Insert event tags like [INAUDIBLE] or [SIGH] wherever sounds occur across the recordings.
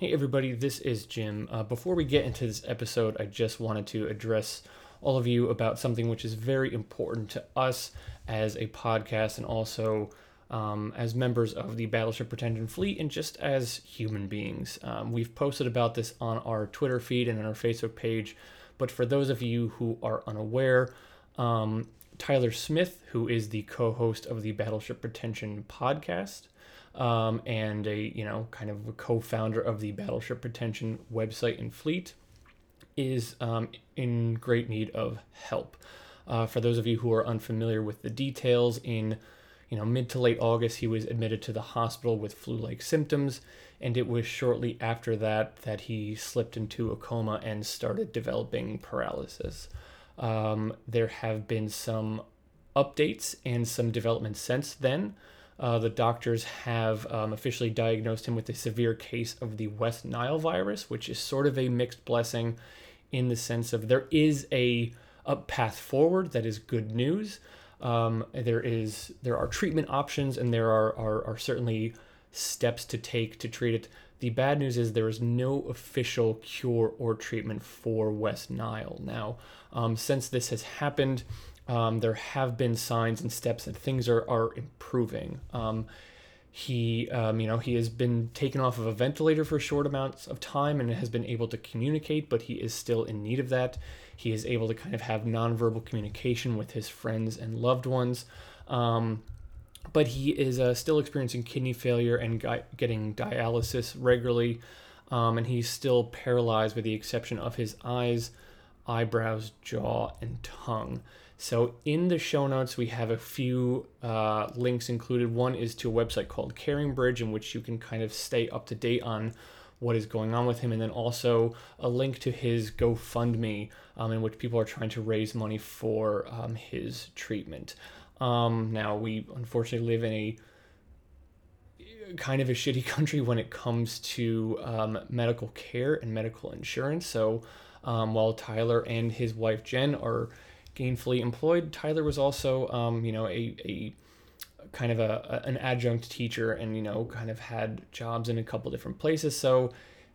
Hey, everybody, this is Jim. Uh, before we get into this episode, I just wanted to address all of you about something which is very important to us as a podcast and also um, as members of the Battleship Pretension Fleet and just as human beings. Um, we've posted about this on our Twitter feed and on our Facebook page, but for those of you who are unaware, um, Tyler Smith, who is the co host of the Battleship Pretension podcast, um, and a you know kind of co-founder of the Battleship Pretension website and fleet, is um, in great need of help. Uh, for those of you who are unfamiliar with the details, in you know mid to late August, he was admitted to the hospital with flu-like symptoms, and it was shortly after that that he slipped into a coma and started developing paralysis. Um, there have been some updates and some developments since then. Uh, the doctors have um, officially diagnosed him with a severe case of the West Nile virus, which is sort of a mixed blessing in the sense of there is a, a path forward that is good news. Um, there is there are treatment options and there are, are, are certainly steps to take to treat it. The bad news is there is no official cure or treatment for West Nile. Now, um, since this has happened, um, there have been signs and steps that things are, are improving. Um, he, um, you know, he has been taken off of a ventilator for short amounts of time and has been able to communicate, but he is still in need of that. He is able to kind of have nonverbal communication with his friends and loved ones. Um, but he is uh, still experiencing kidney failure and getting dialysis regularly. Um, and he's still paralyzed with the exception of his eyes, eyebrows, jaw, and tongue. So in the show notes, we have a few uh, links included. One is to a website called CaringBridge, in which you can kind of stay up to date on what is going on with him, and then also a link to his GoFundMe, um, in which people are trying to raise money for um, his treatment. Um, now, we unfortunately live in a kind of a shitty [LAUGHS] country when it comes to um, medical care and medical insurance. So, um, while Tyler and his wife Jen are gainfully employed. Tyler was also, um, you know, a, a kind of a, an adjunct teacher and, you know, kind of had jobs in a couple different places. So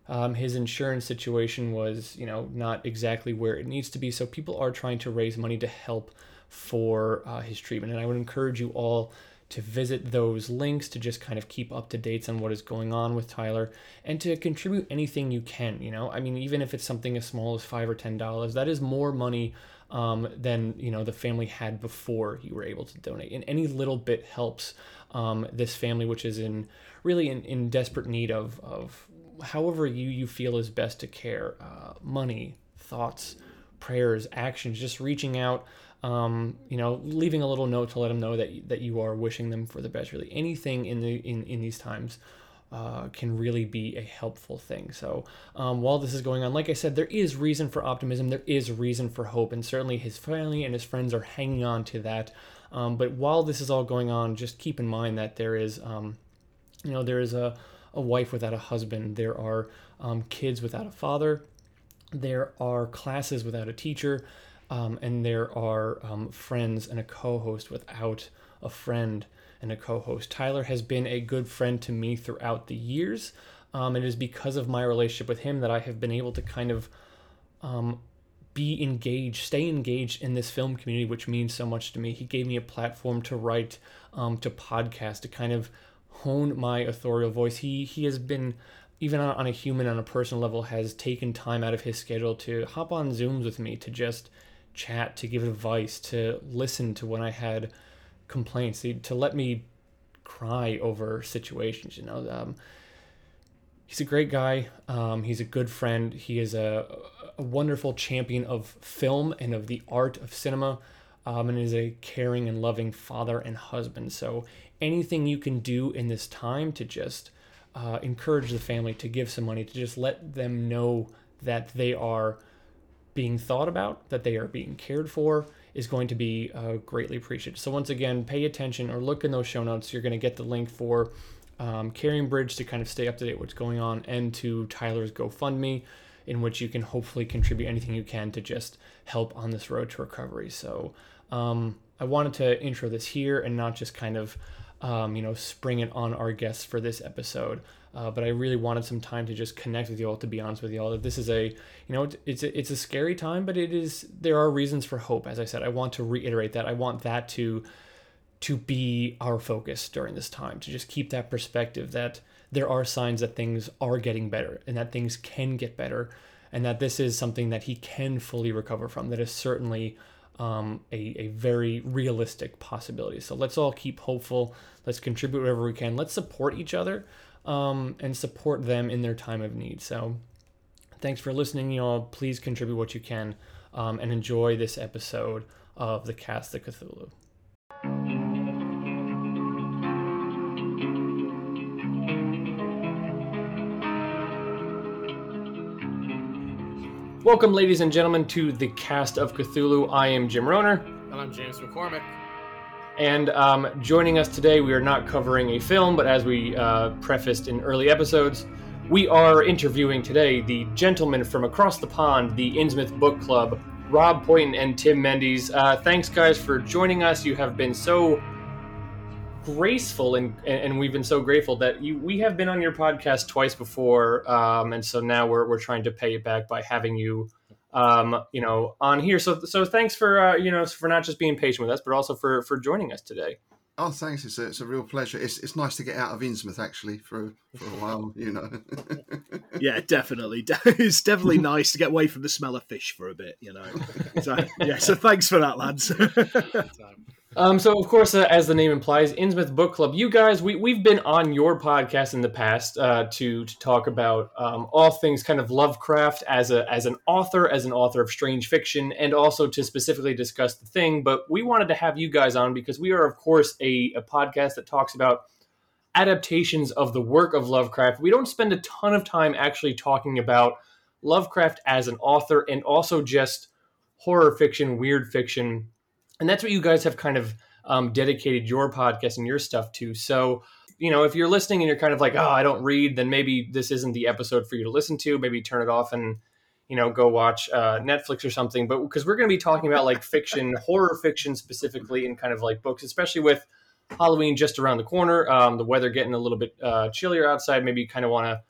um, his insurance situation was, you know, not exactly where it needs to be. So people are trying to raise money to help for uh, his treatment. And I would encourage you all to visit those links to just kind of keep up to dates on what is going on with Tyler and to contribute anything you can. You know, I mean, even if it's something as small as five or ten dollars, that is more money um, than you know the family had before you were able to donate. And any little bit helps um, this family, which is in really in, in desperate need of of however you you feel is best to care, uh, money, thoughts, prayers, actions, just reaching out. Um, you know, leaving a little note to let them know that that you are wishing them for the best. Really, anything in the in in these times uh, can really be a helpful thing. So um, while this is going on, like I said, there is reason for optimism. There is reason for hope, and certainly his family and his friends are hanging on to that. Um, but while this is all going on, just keep in mind that there is, um, you know, there is a, a wife without a husband. There are um, kids without a father. There are classes without a teacher. Um, and there are um, friends and a co-host without a friend and a co host. Tyler has been a good friend to me throughout the years. Um, it is because of my relationship with him that I have been able to kind of um, be engaged, stay engaged in this film community, which means so much to me. He gave me a platform to write, um, to podcast, to kind of hone my authorial voice. He he has been even on, on a human, on a personal level, has taken time out of his schedule to hop on Zooms with me, to just chat, to give advice, to listen to when I had complaints, to let me cry over situations. You know, um, he's a great guy. Um, he's a good friend. He is a, a, wonderful champion of film and of the art of cinema, um, and is a caring and loving father and husband. So anything you can do in this time to just uh, encourage the family to give some money to just let them know that they are being thought about, that they are being cared for, is going to be uh, greatly appreciated. So once again, pay attention or look in those show notes. You're going to get the link for um, CaringBridge to kind of stay up to date what's going on, and to Tyler's GoFundMe, in which you can hopefully contribute anything you can to just help on this road to recovery. So um, I wanted to intro this here and not just kind of um, you know, spring it on our guests for this episode. Uh, but I really wanted some time to just connect with you all. To be honest with you all, that this is a, you know, it's a, it's a scary time, but it is. There are reasons for hope. As I said, I want to reiterate that. I want that to, to be our focus during this time. To just keep that perspective that there are signs that things are getting better and that things can get better, and that this is something that he can fully recover from. That is certainly um, a, a very realistic possibility. So let's all keep hopeful. Let's contribute whatever we can. Let's support each other um, and support them in their time of need. So thanks for listening, y'all. Please contribute what you can um, and enjoy this episode of the Cast of Cthulhu. Welcome, ladies and gentlemen, to the Cast of Cthulhu. I am Jim Rohner. And I'm James McCormick. And um, joining us today, we are not covering a film, but as we uh, prefaced in early episodes, we are interviewing today the gentlemen from across the pond, the Innsmouth Book Club, Rob Poyton and Tim Mendees. Uh, thanks, guys, for joining us. You have been so graceful and and we've been so grateful that you we have been on your podcast twice before um, and so now we're, we're trying to pay it back by having you um, you know on here so so thanks for uh, you know for not just being patient with us but also for for joining us today Oh, thanks. It's a, it's a real pleasure. It's, it's nice to get out of Innsmouth actually for for a while, you know. [LAUGHS] yeah, definitely. [LAUGHS] It's definitely nice to get away from the smell of fish for a bit, you know. So yeah, so thanks for that, lads. Um, so, of course, uh, as the name implies, Innsmouth Book Club. You guys, we we've been on your podcast in the past uh, to to talk about um, all things kind of Lovecraft as a as an author, as an author of strange fiction, and also to specifically discuss the thing. But we wanted to have you guys on because we are, of course, a, a podcast that talks about adaptations of the work of Lovecraft. We don't spend a ton of time actually talking about Lovecraft as an author, and also just horror fiction, weird fiction and that's what you guys have kind of um, dedicated your podcast and your stuff to. So, you know, if you're listening and you're kind of like, oh, I don't read, then maybe this isn't the episode for you to listen to. Maybe turn it off and, you know, go watch uh, Netflix or something. But because we're going to be talking about like fiction, [LAUGHS] horror fiction specifically, and kind of like books, especially with Halloween just around the corner, um, the weather getting a little bit uh, chillier outside. Maybe you kind of want to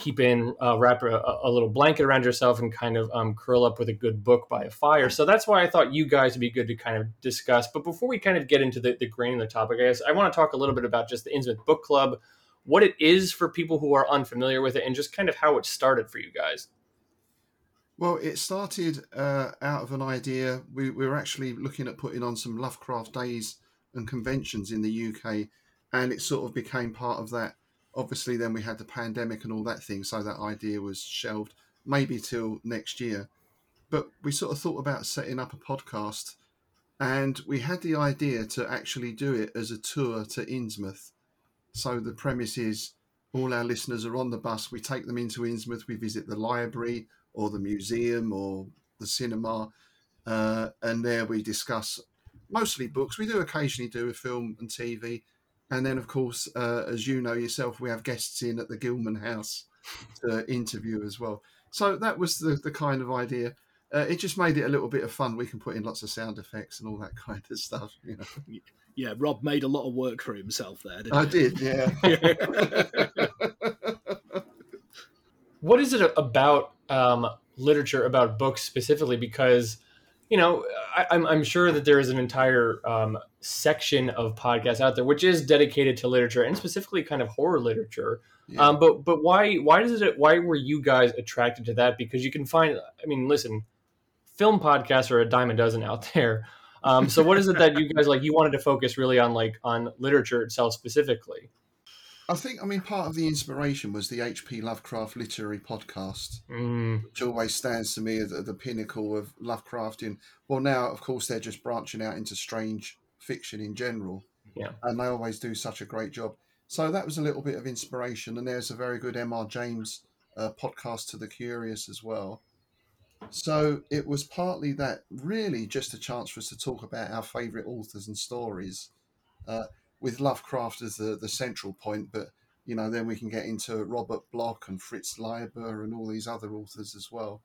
keep in uh, wrap a, a, little blanket around yourself and kind of um, curl up with a good book by a fire. So that's why i thought you guys would be good to kind of discuss. But before we kind of get into the, the grain of the topic i guess i want to talk a little bit about just the innsmouth book club what it is for people who are unfamiliar with it and just kind of how it started for you guys. Well it started uh, out of an idea we, we were actually looking at putting on some lovecraft days and conventions in the uk and it sort of became part of that obviously then we had the pandemic and all that thing so that idea was shelved maybe till next year. But we sort of thought about setting up a podcast and we had the idea to actually do it as a tour to Innsmouth. So the premise is all our listeners are on the bus we take them into Innsmouth we visit the library or the museum or the cinema uh, and there we discuss mostly books. We do occasionally do a film and tv and then, of course, uh, as you know yourself, we have guests in at the Gilman House to interview as well. So that was the, the kind of idea. Uh, it just made it a little bit of fun. We can put in lots of sound effects and all that [LAUGHS] kind of stuff. You know. Yeah, Rob made a lot of work for himself there. I he? did, yeah. [LAUGHS] what is it about um, literature, about books specifically? Because you know, I, am I'm, I'm sure that there is an entire um, section of podcasts out there which is dedicated to literature and specifically kind of horror literature. Yeah. Um, but but why why does it why were you guys attracted to that? Because you can find. I mean, listen, film podcasts are a dime a dozen out there. Um, so what is it that you guys like? You wanted to focus really on like on literature itself specifically. I think, I mean, part of the inspiration was the H.P. Lovecraft Literary Podcast, mm. which always stands to me as the, the pinnacle of Lovecraftian. Well, now, of course, they're just branching out into strange fiction in general. Yeah. And they always do such a great job. So that was a little bit of inspiration. And there's a very good M.R. James uh, podcast to the curious as well. So it was partly that, really, just a chance for us to talk about our favourite authors and stories. Uh, with Lovecraft as the, the central point, but you know, then we can get into Robert Bloch and Fritz Leiber and all these other authors as well.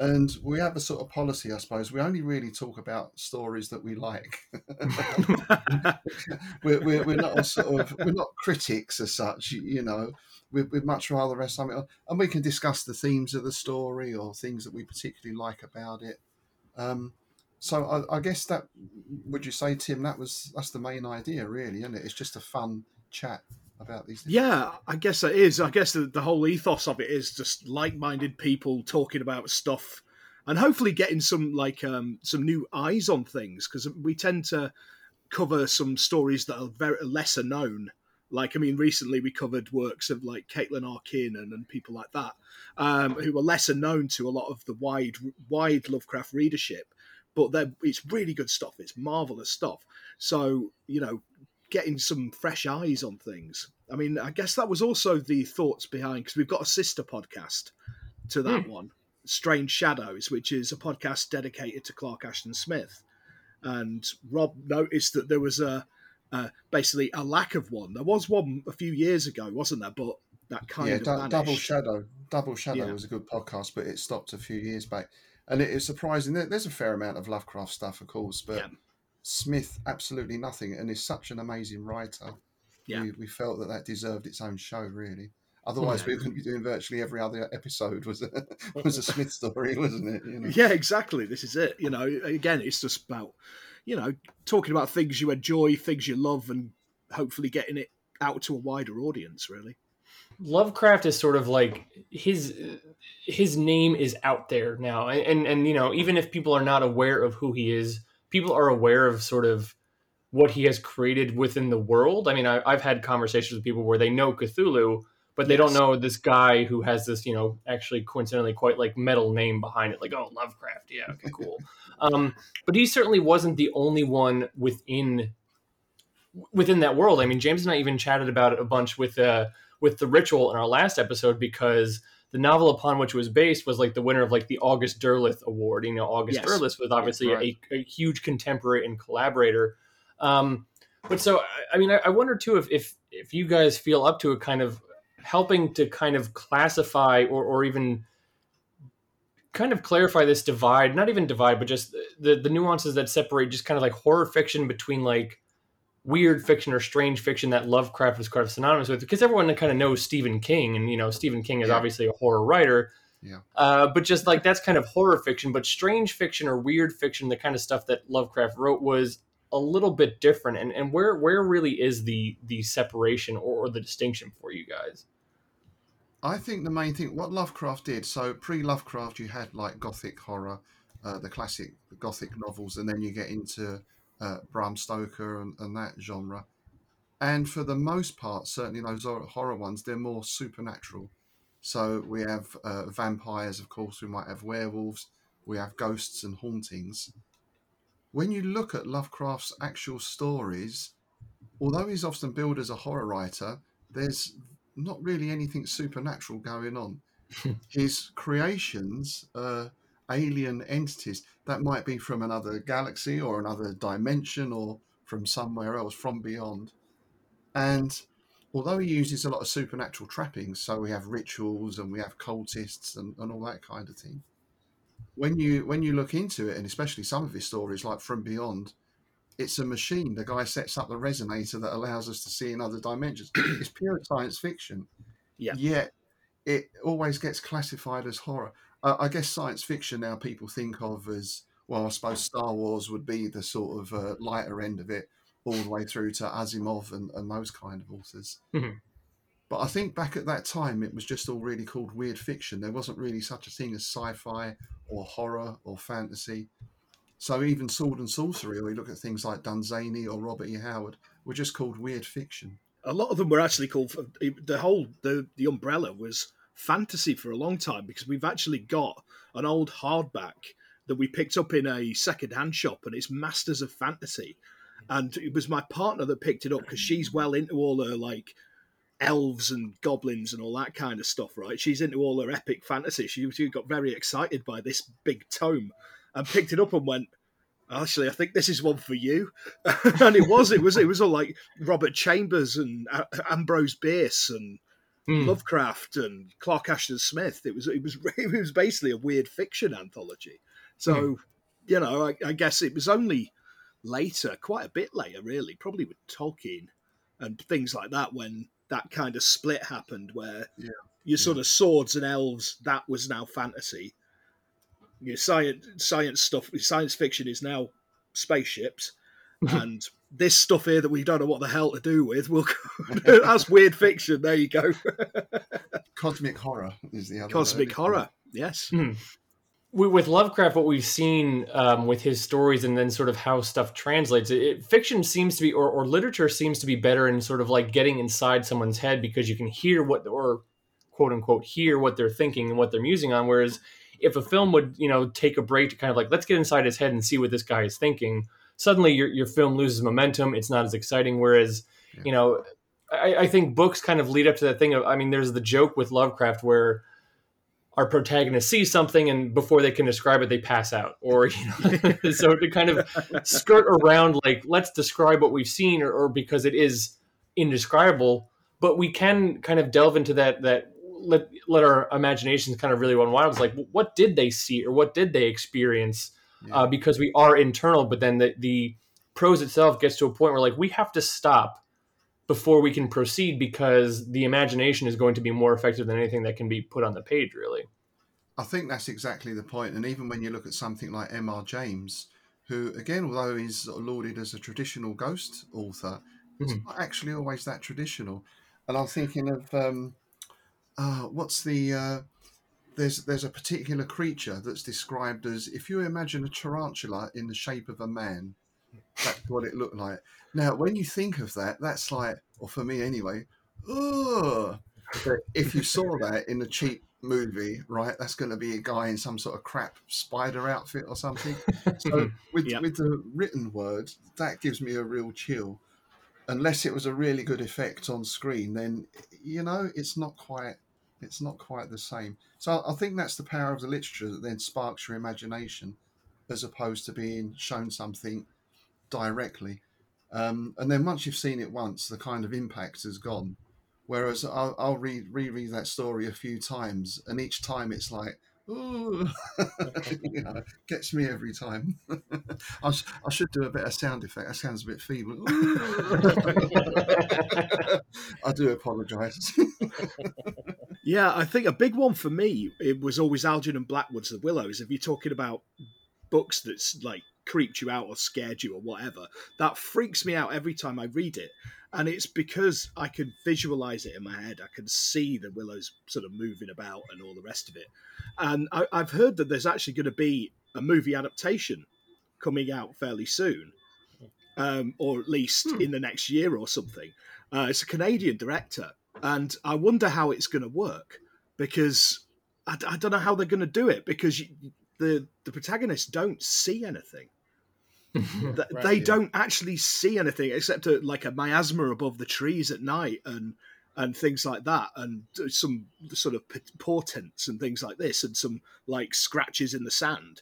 And we have a sort of policy, I suppose. We only really talk about stories that we like. [LAUGHS] we're, we're, we're, not sort of we're not critics as such, you know. We'd, we'd much rather rest something, and we can discuss the themes of the story or things that we particularly like about it. Um, so I, I, guess that would you say, Tim? That was that's the main idea, really, isn't it? It's just a fun chat about these. Things. Yeah, I guess it is. I guess the, the whole ethos of it is just like-minded people talking about stuff, and hopefully getting some like um, some new eyes on things because we tend to cover some stories that are very lesser known. Like, I mean, recently we covered works of like Caitlin R. Kiernan and people like that, um, who are lesser known to a lot of the wide, wide Lovecraft readership but it's really good stuff. It's marvelous stuff. So you know, getting some fresh eyes on things. I mean, I guess that was also the thoughts behind because we've got a sister podcast to that mm. one, Strange Shadows, which is a podcast dedicated to Clark Ashton Smith. And Rob noticed that there was a uh, basically a lack of one. There was one a few years ago, wasn't there? But that kind yeah, of d- Double Shadow. Double Shadow yeah. was a good podcast, but it stopped a few years back and it is surprising. That there's a fair amount of Lovecraft stuff, of course, but yeah. Smith absolutely nothing, and is such an amazing writer. Yeah, we, we, felt that that deserved its own show, really. Otherwise, yeah. we wouldn't be doing virtually every other episode was a, [LAUGHS] was a Smith [LAUGHS] story, wasn't it? You know? Yeah, exactly. This is it. You know, again, it's just about you know talking about things you enjoy, things you love, and hopefully getting it out to a wider audience. Really. Lovecraft is sort of like his his name is out there now, and, and and you know even if people are not aware of who he is, people are aware of sort of what he has created within the world. I mean, I, have had conversations with people where they know Cthulhu, but they yes. don't know this guy who has this, you know, actually coincidentally quite like metal name behind it. Like, oh, Lovecraft, yeah, okay, cool. [LAUGHS] um, but he certainly wasn't the only one within within that world. I mean, James and I even chatted about it a bunch with. Uh, with the ritual in our last episode because the novel upon which it was based was like the winner of like the August Derleth Award. You know, August yes. Derleth was obviously right. a, a, huge contemporary and collaborator. Um, but so, I mean, I, I wonder too if, if if you guys feel up to a kind of helping to kind of classify or or even kind of clarify this divide, not even divide, but just the the nuances that separate just kind of like horror fiction between like weird fiction or strange fiction that Lovecraft was kind of synonymous with, because everyone kind of knows Stephen King, and you know Stephen King is yeah. obviously a horror writer. Yeah. Uh, but just like that's kind of horror fiction, but strange fiction or weird fiction, the kind of stuff that Lovecraft wrote was a little bit different. And and where where really is the the separation or, or the distinction for you guys? I think the main thing what Lovecraft did. So pre Lovecraft, you had like gothic horror, uh, the classic gothic novels, and then you get into uh, Bram Stoker and, and, that genre. And for the most part, certainly those horror ones, they're more supernatural. So we have uh, vampires, of course, we might have werewolves, we have ghosts and hauntings. When you look at Lovecraft's actual stories, although he's often billed as a horror writer, there's not really anything supernatural going on. [LAUGHS] His creations, uh, alien entities that might be from another galaxy or another dimension or from somewhere else from beyond. And although he uses a lot of supernatural trappings so we have rituals and we have cultists and, and all that kind of thing when you when you look into it and especially some of his stories like from beyond it's a machine. The guy sets up the resonator that allows us to see in other dimensions. It's pure science fiction. Yeah. Yet it always gets classified as horror uh, I guess science fiction now people think of as well. I suppose Star Wars would be the sort of uh, lighter end of it, all the way through to Asimov and, and those kind of authors. Mm-hmm. But I think back at that time, it was just all really called weird fiction. There wasn't really such a thing as sci-fi or horror or fantasy. So even sword and sorcery, or we look at things like Dunsany or Robert E. Howard, were just called weird fiction. A lot of them were actually called the whole the the umbrella was fantasy for a long time because we've actually got an old hardback that we picked up in a second-hand shop and it's Masters of Fantasy. And it was my partner that picked it up because she's well into all her like elves and goblins and all that kind of stuff, right? She's into all her epic fantasy. She, she got very excited by this big tome and picked it up and went, actually, I think this is one for you. [LAUGHS] and it was, it was, it was all like Robert Chambers and Ambrose Bierce and mm. Lovecraft and Clark Ashton Smith. It was it was [LAUGHS] it was basically a weird fiction anthology. So mm. you know, I, I, guess it was only later, quite a bit later, really, probably with Tolkien and things like that, when that kind of split happened, where yeah. your yeah. sort of swords and elves that was now fantasy. Your science science stuff, science fiction is now spaceships, and this stuff here that we don't know what the hell to do with. We'll [LAUGHS] that's weird fiction. There you go. [LAUGHS] Cosmic horror is the other. Cosmic word. horror. Yes. Hmm. With Lovecraft, what we've seen um, with his stories and then sort of how stuff translates, it, it, fiction seems to be, or, or literature seems to be better in sort of like getting inside someone's head because you can hear what, or quote unquote, hear what they're thinking and what they're musing on. Whereas if a film would, you know, take a break to kind of like, let's get inside his head and see what this guy is thinking, suddenly your, your film loses momentum. It's not as exciting. Whereas, yeah. you know, I, I, think books kind of lead up to that thing of, I mean, there's the joke with Lovecraft where our protagonist sees something and before they can describe it, they pass out. Or, you know, [LAUGHS] so to kind of skirt around, like, let's describe what we've seen or, or because it is indescribable, but we can kind of delve into that, that let, let our imaginations kind of really run wild. It's like, what did they see or what did they experience? Yeah. uh, because we are internal. But then the, the prose itself gets to a point where like we have to stop before we can proceed because the imagination is going to be more effective than anything that can be put on the page. Really, I think that's exactly the point. And even when you look at something like M.R. James, who again, although he's lauded as a traditional ghost author, mm-hmm. it's not actually always that traditional. And I'm thinking of um, uh, what's the uh, there's there's a particular creature that's described as if you imagine a tarantula in the shape of a man, that's what it looked like. Now, when you think of that, that's like, or for me anyway, ugh. if you saw that in a cheap movie, right, that's going to be a guy in some sort of crap spider outfit or something. So [LAUGHS] with yep. with the written word, that gives me a real chill. Unless it was a really good effect on screen, then you know it's not quite it's not quite the same. So I think that's the power of the literature that then sparks your imagination, as opposed to being shown something directly. Um, and then once you've seen it once, the kind of impact has gone. Whereas I'll, I'll read reread that story a few times, and each time it's like, ooh, [LAUGHS] you know, gets me every time. [LAUGHS] I, sh- I, should do a better sound effect. That sounds a bit feeble. [LAUGHS] I do apologise. Yeah, I think a big one for me it was always Algernon Blackwood's The Willows. If you're talking about books that's like creeped you out or scared you or whatever, that freaks me out every time I read it and it's because I can visualize it in my head. I can see the willows sort of moving about and all the rest of it. And I, have heard that there's actually going to be a movie adaptation coming out fairly soon, um, or at least hmm. in the next year or something. Uh, it's a Canadian director, and I wonder how it's going to work because I, I, don't know how they're going to do it because you, the the protagonists don't see anything. [LAUGHS] Right, they yeah. don't actually see anything except a, like a miasma above the trees at night and and things like that and uh, some sort of portents and things like this and some like scratches in the sand.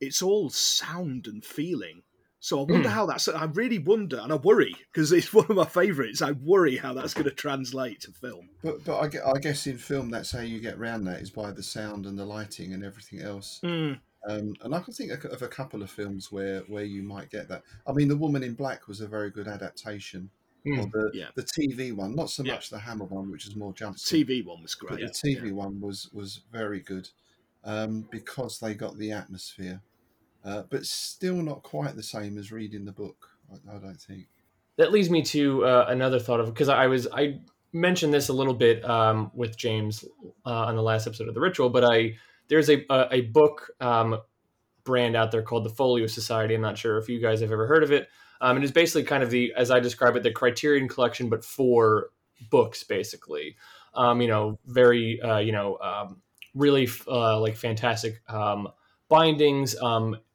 It's all sound and feeling so I wonder mm. how that's. I really wonder, and I worry because it's [LAUGHS] one of my favourites. I worry how that's going to translate to film. But but I, I, guess in film, that's how you get around that is by the sound and the lighting and everything else. Mm. Um, and I can think of a couple of films where, where you might get that. I mean, The Woman in Black was a very good adaptation. Mm, the, yeah. the TV one, not so much yeah. the Hammer one, which is more jump. The TV one was great. the TV yeah. one was was very good um, because they got the atmosphere, uh, but still not quite the same as reading the book. I, I don't think. That leads me to uh, another thought of because I was I mentioned this a little bit um, with James uh, on the last episode of the Ritual, but I there's a a, a book um, brand out there called the Folio Society. I'm not sure if you guys have ever heard of it. Um, and it's basically kind of the, as I describe it, the Criterion Collection, but for books, basically. Um, you know, very, uh, you know, um, really uh, like fantastic um, bindings,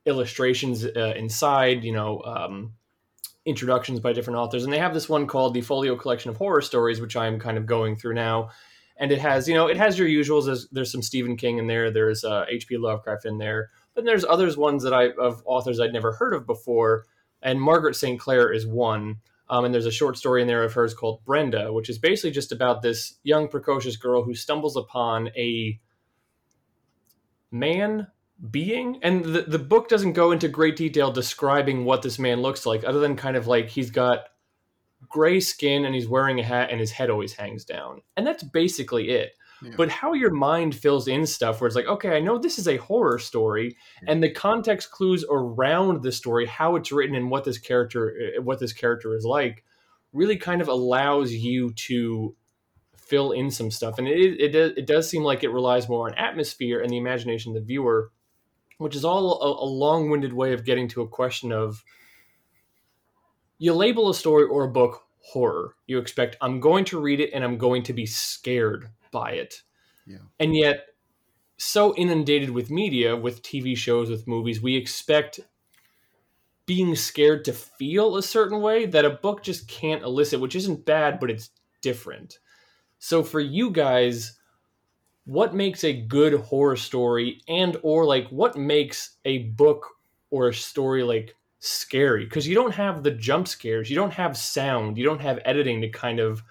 illustrations uh, inside, you know, um, introductions by different authors. And they have this one called the Folio Collection of Horror Stories, which I'm kind of going through now and it has you know it has your usuals. There's, there's some Stephen King in there. There's uh, H.P. Lovecraft in there, but there's others ones that I of authors I'd never heard of before. And Margaret St. Clair is one. Um, and there's a short story in there of hers called Brenda, which is basically just about this young, precocious girl who stumbles upon a man being. And the, the book doesn't go into great detail describing what this man looks like, other than kind of like he's got gray skin and he's wearing a hat and his head always hangs down. And that's basically it. Yeah. But how your mind fills in stuff where it's like, okay, I know this is a horror story, and the context clues around the story, how it's written, and what this character, eh, what this character is like, really kind of allows you to fill in some stuff. And it it does, it does seem like it relies more on atmosphere and the imagination of the viewer, which is all a, a long-winded way of getting to a question of you label a story or a book horror. You expect I'm going to read it and I'm going to be scared by it. Yeah. And yet, so inundated with media, with TV shows, with movies, we expect being scared to feel a certain way that a book just can't elicit, which isn't bad, but it's different. So for you guys, what makes a good horror story and or like what makes a book or a story like scary? Because you don't have the jump scares, you don't have sound, you don't have editing to kind of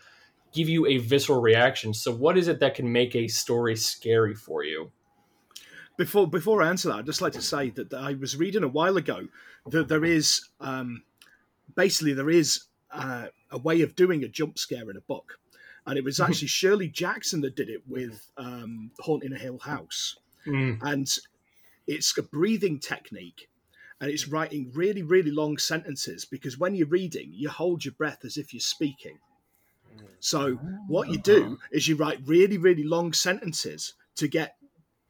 give you a visceral reaction. So, what is it that can make a story scary for you? Before before I answer that, I'd just like to say that I was reading a while ago that there is um, basically there is uh, a way of doing a jump scare in a book, and it was [LAUGHS] actually Shirley Jackson that did it with um, Haunting a Hill House, mm. and it's a breathing technique and it's writing really, really long sentences because when you're reading, you hold your breath as if you're speaking. So what you do is you write really, really long sentences to get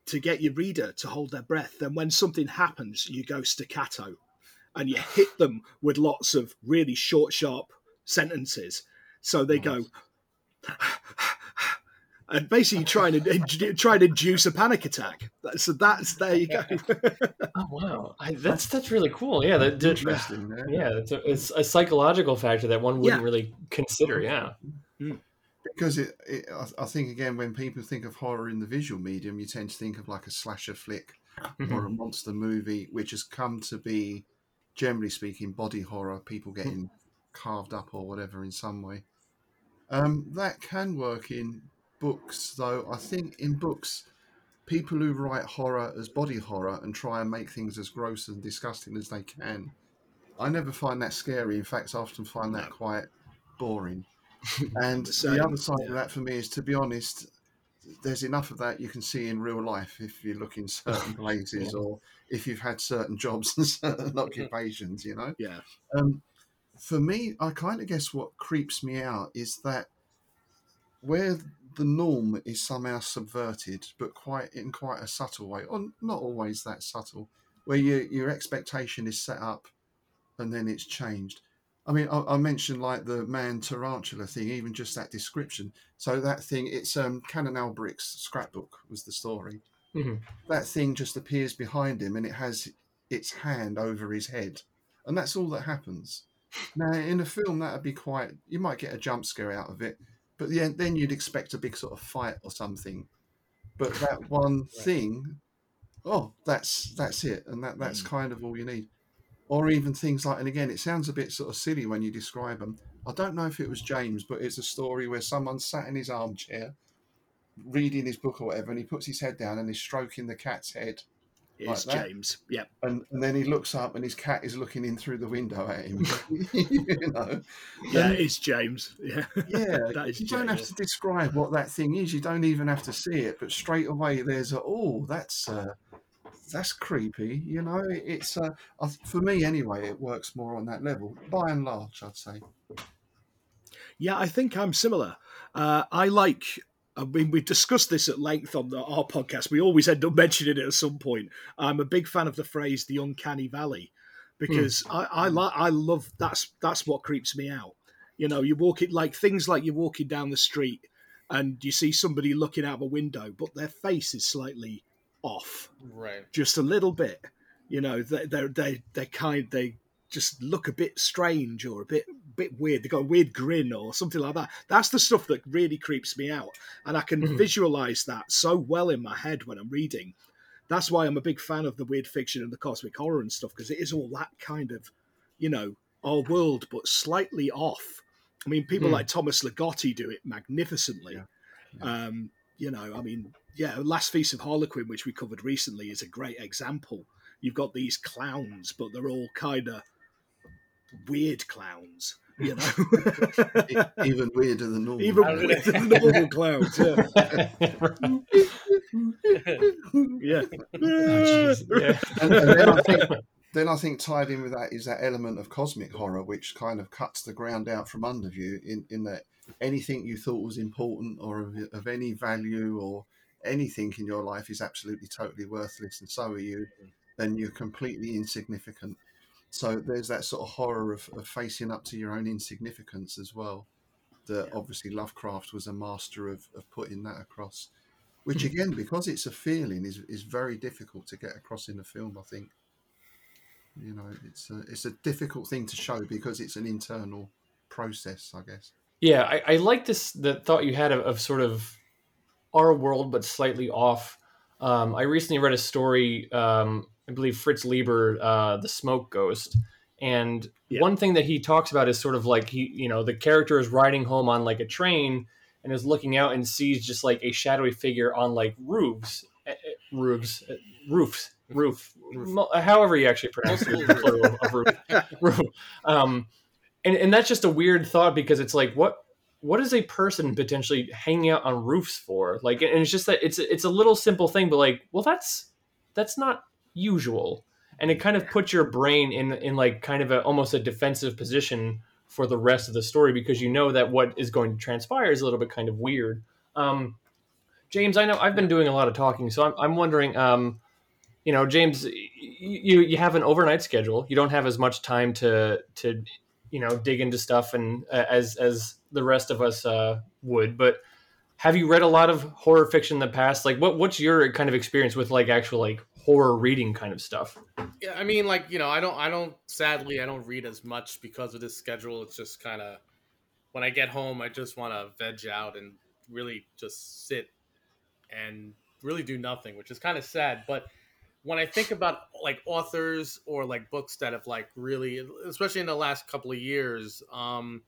to get your reader to hold their breath. Then when something happens, you go staccato and you hit them with lots of really short, sharp sentences. So they go and basically trying to [LAUGHS] try to induce a panic attack. So that's there you go. [LAUGHS] oh wow, I, that's that's really cool. Yeah, that, interesting. Yeah, it's a, it's a psychological factor that one wouldn't yeah. really consider. Yeah. Mm. Because it, it, I think again, when people think of horror in the visual medium, you tend to think of like a slasher flick mm-hmm. or a monster movie, which has come to be, generally speaking, body horror. People getting carved up or whatever in some way. Um, that can work in books, though. I think in books, people who write horror as body horror and try and make things as gross and disgusting as they can, I never find that scary. In fact, I often find that quite boring. [LAUGHS] And the other side yeah. of that for me is, to be honest, there's enough of that you can see in real life if you look in certain [LAUGHS] places yeah. or if you've had certain jobs and [LAUGHS] certain occupations, you know? Yeah. Um, for me, I kind of guess what creeps me out is that where the norm is somehow subverted, but quite in quite a subtle way, or not always that subtle, where your your expectation is set up and then it's changed. I mean, I, I, mentioned like the man tarantula thing, even just that description. So that thing, it's um, Canon Alberic's scrapbook was the story. Mm-hmm. That thing just appears behind him, and it has its hand over his head, and that's all that happens. Now, in a film, that'd be quite. You might get a jump scare out of it, but then then you'd expect a big sort of fight or something. But that [LAUGHS] one right. thing, oh, that's that's it, and that that's mm. kind of all you need or even things like, and again, it sounds a bit sort of silly when you describe them. I don't know if it was James, but it's a story where someone sat in his armchair reading his book or whatever, and he puts his head down and is stroking the cat's head. It's like James. Yep. And, and then he looks up and his cat is looking in through the window at him. [LAUGHS] [LAUGHS] you know. Yeah, and, it's James. [LAUGHS] Yeah. Yeah. you don't have to describe what that thing is. You don't even have to see it, but straight away there's a oh, that's uh, that's creepy. You know, it's uh, for me anyway. It works more on that level, by and large, I'd say. Yeah, I think I'm similar. Uh, I like. I mean, we've discussed this at length on the, our podcast. We always end up mentioning it at some point. I'm a big fan of the phrase "the uncanny valley" because mm. I I, I love that's that's what creeps me out. You know, you walk it like things like you're walking down the street and you see somebody looking out of a window, but their face is slightly off, right? Just a little bit. You know, they they they they kind they just look a bit strange or a bit bit weird. They got a weird grin or something like that. That's the stuff that really creeps me out, and I can mm-hmm. visualize that so well in my head when I'm reading. That's why I'm a big fan of the weird fiction and the cosmic horror and stuff because it is all that kind of, you know, our world, but slightly off. I mean, people Hmm. like Thomas Ligotti do it magnificently. Yeah. Yeah. Um, you know, I mean, yeah, Last Feast of Harlequin, which we covered recently, is a great example. You've got these clowns, but they're all kind of weird clowns, you [LAUGHS] know, Even weirder than normal. even weirder than the normal [LAUGHS] clowns. Yeah, [LAUGHS] yeah. Oh, yeah. and, and then, I think, then I think tied in with that is that element of cosmic horror, which kind of cuts the ground out from under you in, in that anything you thought was important or of, of any value or anything in your life is absolutely totally worthless, and so are you, then you're completely insignificant. So there's that sort of horror of, of facing up to your own insignificance as well. That obviously Lovecraft was a master of, of putting that across. Which again, because it's a feeling, is is very difficult to get across in a film. I think. You know, it's a it's a difficult thing to show because it's an internal process. I guess. Yeah, I, I like this the thought you had of, of sort of our world, but slightly off. Um, I recently read a story. Um, I believe Fritz Leiber, uh, the Smoke Ghost, and Yeah. one thing that he talks about is sort of like he, you know, the character is riding home on like a train and is looking out and sees just like a shadowy figure on like roofs, eh, eh, roofs, eh, roofs, roof, mo- however you actually pronounce it, of roof [LAUGHS] roof. Um, and and that's just a weird thought because it's like what what is a person potentially hanging out on roofs for? Like, and it's just that it's it's a little simple thing, but like, well, that's that's not usual, and it kind of puts your brain in in like kind of a almost a defensive position for the rest of the story because you know that what is going to transpire is a little bit kind of weird. Um, James, I know I've been doing a lot of talking, so I'm, I'm wondering, um, you know, James, you you have an overnight schedule. You don't have as much time to to you know dig into stuff and uh, as as the rest of us uh, would. But have you read a lot of horror fiction in the past? Like, what what's your kind of experience with like actual like horror reading kind of stuff? Yeah, I mean, like you know, I don't, I don't. Sadly, I don't read as much because of this schedule. It's just kind of when I get home, I just want to veg out and really just sit and really do nothing, which is kind of sad. But when I think about like authors or like books that have like really, especially in the last couple of years, um,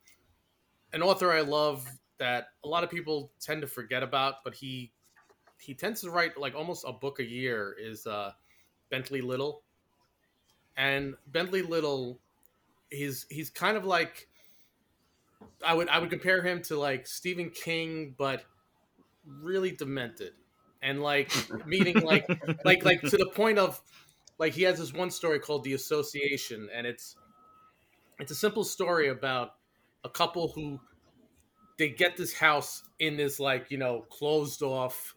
an author I love that a lot of people tend to forget about, but he he tends to write like almost a book a year is uh, Bentley Little. And Bentley Little, he's he's kind of like I would I would compare him to like Stephen King, but really demented, and like [LAUGHS] meaning like like like to the point of like he has this one story called The Association, and it's it's a simple story about a couple who they get this house in this like you know closed off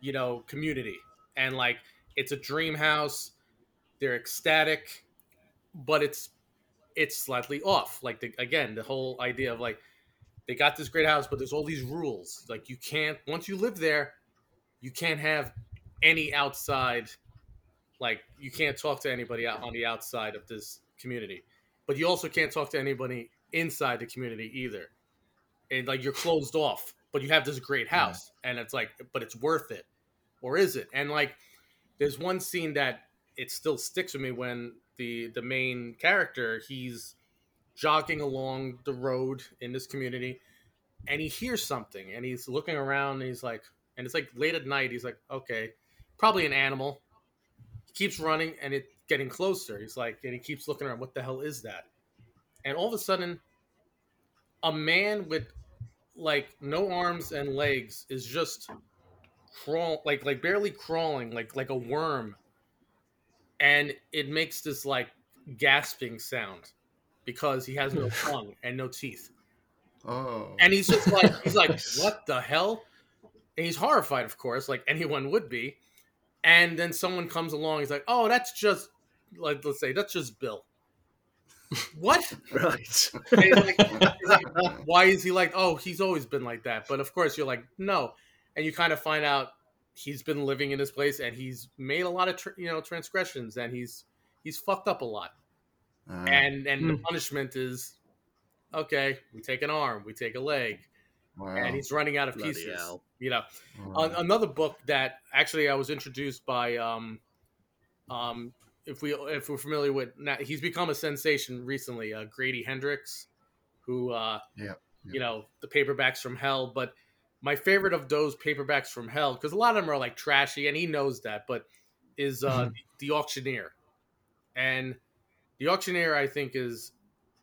you know community. And like it's a dream house. They're ecstatic but it's it's slightly off. Like the, again the whole idea of like they got this great house but there's all these rules. Like you can't once you live there you can't have any outside like you can't talk to anybody out on the outside of this community. But you also can't talk to anybody inside the community either. And like you're closed off but you have this great house. And it's like but it's worth it or is it? And like there's one scene that it still sticks with me when the the main character he's jogging along the road in this community and he hears something and he's looking around and he's like and it's like late at night. He's like okay probably an animal. He keeps running and it's getting closer. He's like and he keeps looking around what the hell is that? And all of a sudden a man with like no arms and legs is just crawl like like barely crawling like like a worm. And it makes this like gasping sound because he has no [LAUGHS] tongue and no teeth. Oh. and he's just like he's like [LAUGHS] what the hell? And he's horrified of course like anyone would be. And then someone comes along he's like oh that's just like let's say that's just bill. What? [LAUGHS] Right. Like, like, why is he like oh he's always been like that? But of course you're like no and you kind of find out he's been living in this place and he's made a lot of tr- you know transgressions and he's he's fucked up a lot Ah. and and the Hmm. punishment is okay we take an arm we take a leg wow. and he's running out of Bloody pieces hell. you know Wow. An- another book that actually i was introduced by um um if we if we're familiar with now, he's become a sensation recently. Uh, Grady Hendrix, who uh, Yeah, yeah. you know the paperbacks from hell, but my favorite of those paperbacks from hell because a lot of them are like trashy, and he knows that, but is uh, Mhm. the auctioneer, and the auctioneer I think is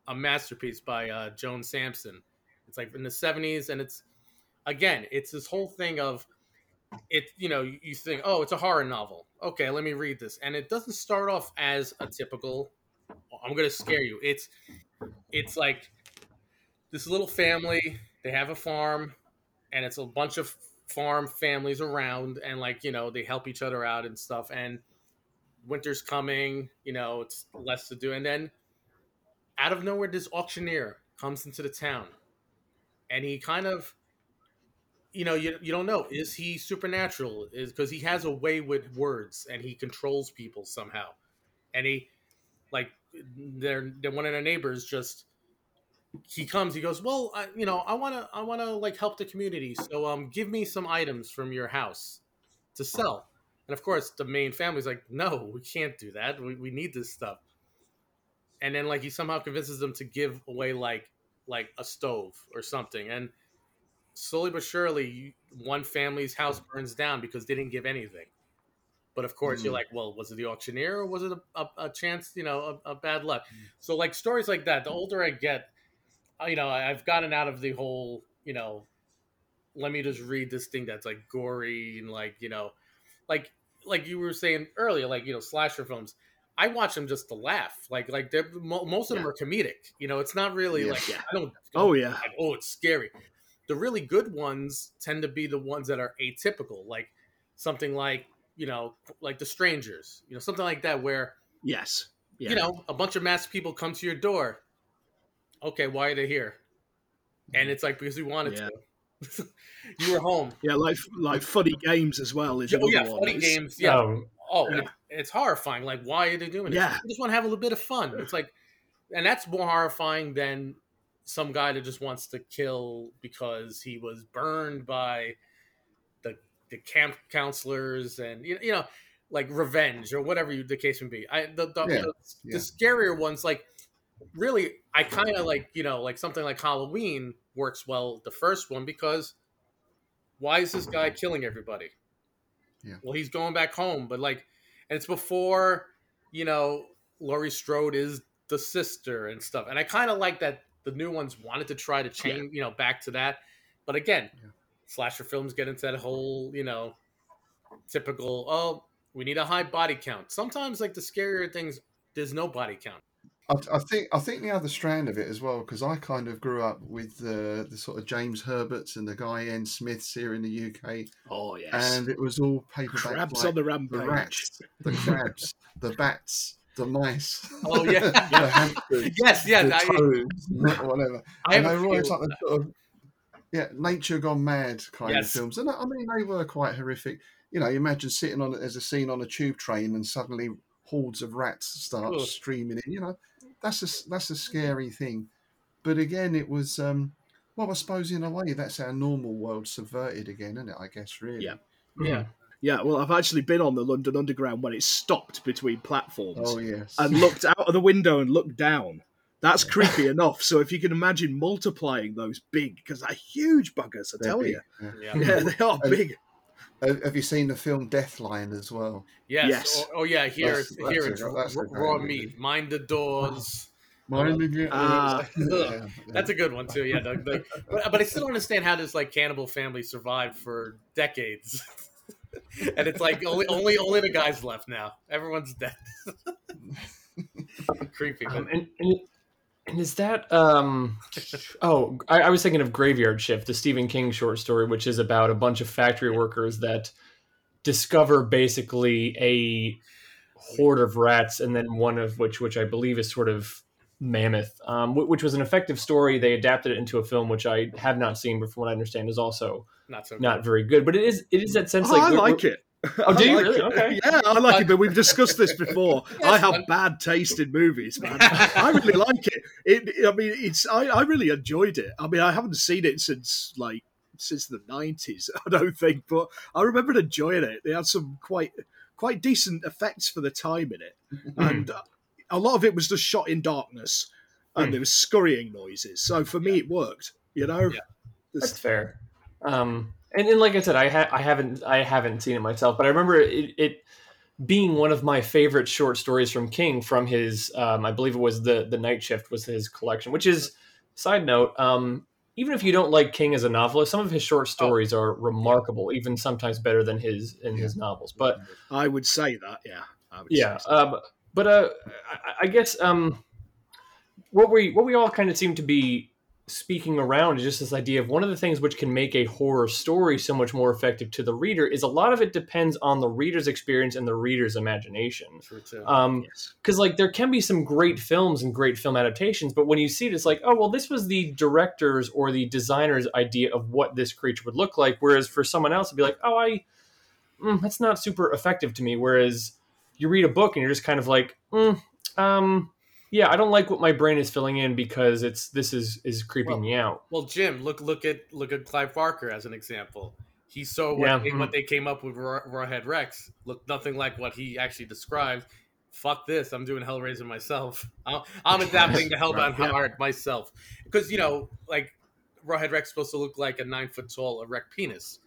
a masterpiece by uh, Joan Samson. It's like in the seventies, and it's again, it's this whole thing of it. You know, you think, oh, it's a horror novel. Okay, let me read this, and it doesn't start off as a typical. I'm gonna scare you. It's it's like this little family. They have a farm, and it's a bunch of farm families around, and like you know, they help each other out and stuff. And winter's coming. You know, it's less to do, and then out of nowhere, this auctioneer comes into the town, and he kind of, you know, you, you don't know is he supernatural? Is because he has a way with words and he controls people somehow, and he, like, they're, they're one of their neighbors just. He comes. He goes, "Well, I, you know, I want to, I want to like help the community. So, um, give me some items from your house to sell." And of course, the main family's like, "No, we can't do that. We, we need this stuff." and then like he somehow convinces them to give away like like a stove or something and slowly but surely one family's house burns down because they didn't give anything but of course you're Mm. like well was it the auctioneer or was it a, a, a chance you know a, a bad luck so like stories like that the older i get you know i've gotten out of the whole you know let me just read this thing that's like gory and like you know like like you were saying earlier like you know slasher films I watch them just to laugh. Like like they're, mo- most of them are comedic. You know, it's not really Yeah. like Yeah. I don't. Oh, yeah. like, oh, it's scary. The really good ones tend to be the ones that are atypical, like something like you know, like The Strangers. You know, something like that where Yes. Yeah. you know a bunch of masked people come to your door. Okay, why are they here? And it's like because we wanted Yeah. to. [LAUGHS] you were home. Yeah, like like funny games as well. Is Oh yeah, one. funny It's- games. Yeah, Um, oh, Yeah. it- it's horrifying. Like, why are they doing it? Yeah. I just want to have a little bit of fun. It's like, and that's more horrifying than some guy that just wants to kill because he was burned by the the camp counselors and you you know, like revenge or whatever you, the case may be. I the the, Yeah, the, yeah. the scarier ones like really I kind of like you know like something like Halloween works well the first one because why is this guy killing everybody? Yeah. Well, he's going back home, but like, and it's before you know Laurie Strode is the sister and stuff. And I kind of like that the new ones wanted to try to change you know back to that, but again, Yeah. slasher films get into that whole you know typical oh we need a high body count. Sometimes like the scarier things there's no body count. I, I think I think the other strand of it as well, because I kind of grew up with the the sort of James Herberts and the Guy N. Smiths here in the UK, Oh yes. and it was all paperback. Crabs like on the rampage. the rats, the crabs, the bats, the mice. Oh, yeah. [LAUGHS] the hamsters, Yes, yeah, the I- toads, [LAUGHS] whatever. I and they were always like the sort of yeah, nature gone mad kind Yes. of films, and I mean they were quite horrific. You know, you imagine sitting on there's a scene on a tube train and suddenly hordes of rats start Ugh. streaming in. You know, that's a that's a scary thing. But again, it was um, well, I suppose in a way that's our normal world subverted again, isn't it? I guess really. Yeah. Yeah. Yeah, well, I've actually been on the London Underground when it stopped between platforms Oh yes. and looked out of the window and looked down. That's creepy enough. So if you can imagine multiplying those big, because they're huge buggers, I They're tell big, you. yeah. Yeah. Yeah, they are And- big. Have have you seen the film Deathline as well? Yes. Yes. Oh, oh, yeah. Here, That's- that's here a- it's that's a raw, movie. meat. Mind the doors. [LAUGHS] Mind [LAUGHS] you, Ah. [LAUGHS] yeah, That's a good one too. Yeah. The, the, but, but I still don't understand how this like cannibal family survived for decades. and it's like only only only the guys left now. Everyone's dead. Creepy. But, Um, and, and and is that um oh I, I was thinking of Graveyard Shift, the Stephen King short story, which is about a bunch of factory workers that discover basically a horde of rats, and then one of which, which I believe is sort of mammoth, um, wh- which was an effective story. They adapted it into a film, which I have not seen, but from what I understand, is also not so. not very good. But it is it is that sense Oh, like I like it. [LAUGHS] Oh, do you like really? it. Okay. Yeah, I like it, but we've discussed this [LAUGHS] before. I have bad taste in movies, man. [LAUGHS] I really like it. It, I mean, it's. I, I really enjoyed it. I mean, I haven't seen it since like since the nineties. I don't think, but I remember enjoying it. They had some quite quite decent effects for the time in it, and uh, a lot of it was just shot in darkness, and Mm. there was scurrying noises. So for me, it worked. You know, Yeah. That's fair. Um, and, and like I said, I ha- I haven't I haven't seen it myself, but I remember it, it being one of my favorite short stories from King from his um, I believe it was the the Night Shift was his collection, which is side note. Um, even if you don't like King as a novelist, some of his short stories are remarkable, even sometimes better than his in his novels. But I would say that. Yeah. Yeah, so. um, but uh, I, I guess um, what we what we all kind of seem to be speaking around is just this idea of one of the things which can make a horror story so much more effective to the reader is a lot of it depends on the reader's experience and the reader's imagination. True too. Um, yes. because like there can be some great films and great film adaptations but when you see it it's like oh well this was the director's or the designer's idea of what this creature would look like whereas for someone else it'd be like oh i mm, that's not super effective to me whereas you read a book and you're just kind of like mm, um yeah i don't like what my brain is filling in because it's this is is creeping Well, me out Well, Jim, look look at look at Clive Barker as an example. He saw what, Yeah. they, mm. what they came up with Raw- Rawhead Rex. Looked nothing like what he actually described. Fuck this! I'm doing Hellraiser myself. [LAUGHS] I'm, I'm adapting to [LAUGHS] Hellbound Right, yeah. Heart myself because you know, like Rawhead Rex is supposed to look like a nine foot tall erect penis.